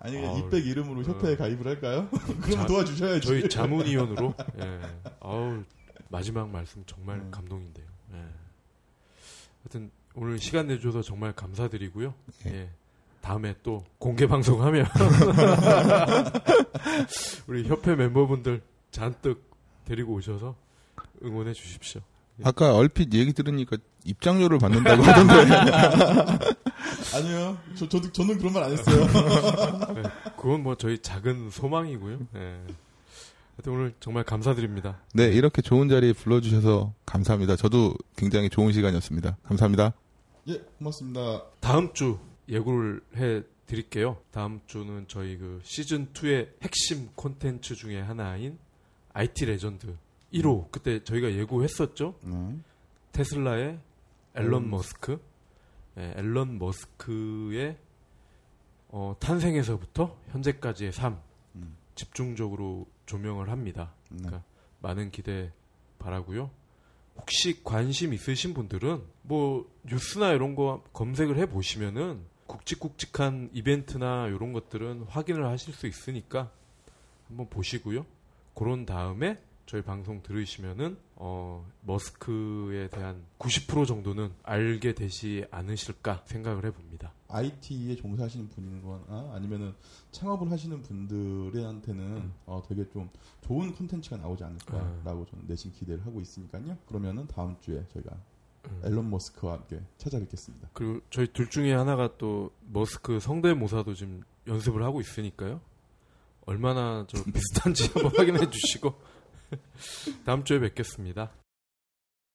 아니 그냥 아우, 이백 이름으로 협회에 어. 가입을 할까요? *laughs* 그럼 자, 도와주셔야지. 저희 자문위원으로. *laughs* 예. 아우 마지막 말씀 정말 음. 감동인데요. 예. 하여튼 오늘 시간 내줘서 정말 감사드리고요. 예. 예. 다음에 또 공개 방송하면 *laughs* 우리 협회 멤버분들 잔뜩 데리고 오셔서 응원해 주십시오. 아까 얼핏 얘기 들으니까 입장료를 받는다고 하던데. *laughs* 아니요. 저, 저도, 저는 그런 말 안 했어요. *laughs* 네, 그건 뭐 저희 작은 소망이고요. 예. 하여튼 오늘 정말 감사드립니다. 네, 이렇게 좋은 자리에 불러주셔서 감사합니다. 저도 굉장히 좋은 시간이었습니다. 감사합니다. 예, 고맙습니다. 다음 주 예고를 해 드릴게요. 다음 주는 저희 그 시즌 2의 핵심 콘텐츠 중에 하나인 IT legend 1호 그때 저희가 예고했었죠. 네. 테슬라의 앨런 음. 머스크, 예, 앨런 머스크의 어, 탄생에서부터 현재까지의 삶 음. 집중적으로 조명을 합니다. 네. 그러니까 많은 기대 바라고요. 혹시 관심 있으신 분들은 뭐 뉴스나 이런 거 검색을 해 보시면은 굵직굵직한 이벤트나 이런 것들은 확인을 하실 수 있으니까 한번 보시고요. 그런 다음에 저희 방송 들으시면은 어 머스크에 대한 90% 정도는 알게 되지 않으실까 생각을 해봅니다. IT에 종사하시는 분이거나 아니면은 창업을 하시는 분들한테는 음. 어, 되게 좀 좋은 콘텐츠가 나오지 않을까라고 저는 내심 기대를 하고 있으니까요. 그러면은 다음 주에 저희가 음. 앨런 머스크와 함께 찾아뵙겠습니다. 그리고 저희 둘 중에 하나가 또 머스크 성대모사도 지금 연습을 하고 있으니까요. 얼마나 저 *laughs* 비슷한지 한번 확인해 주시고 *laughs* 다음 주에 뵙겠습니다.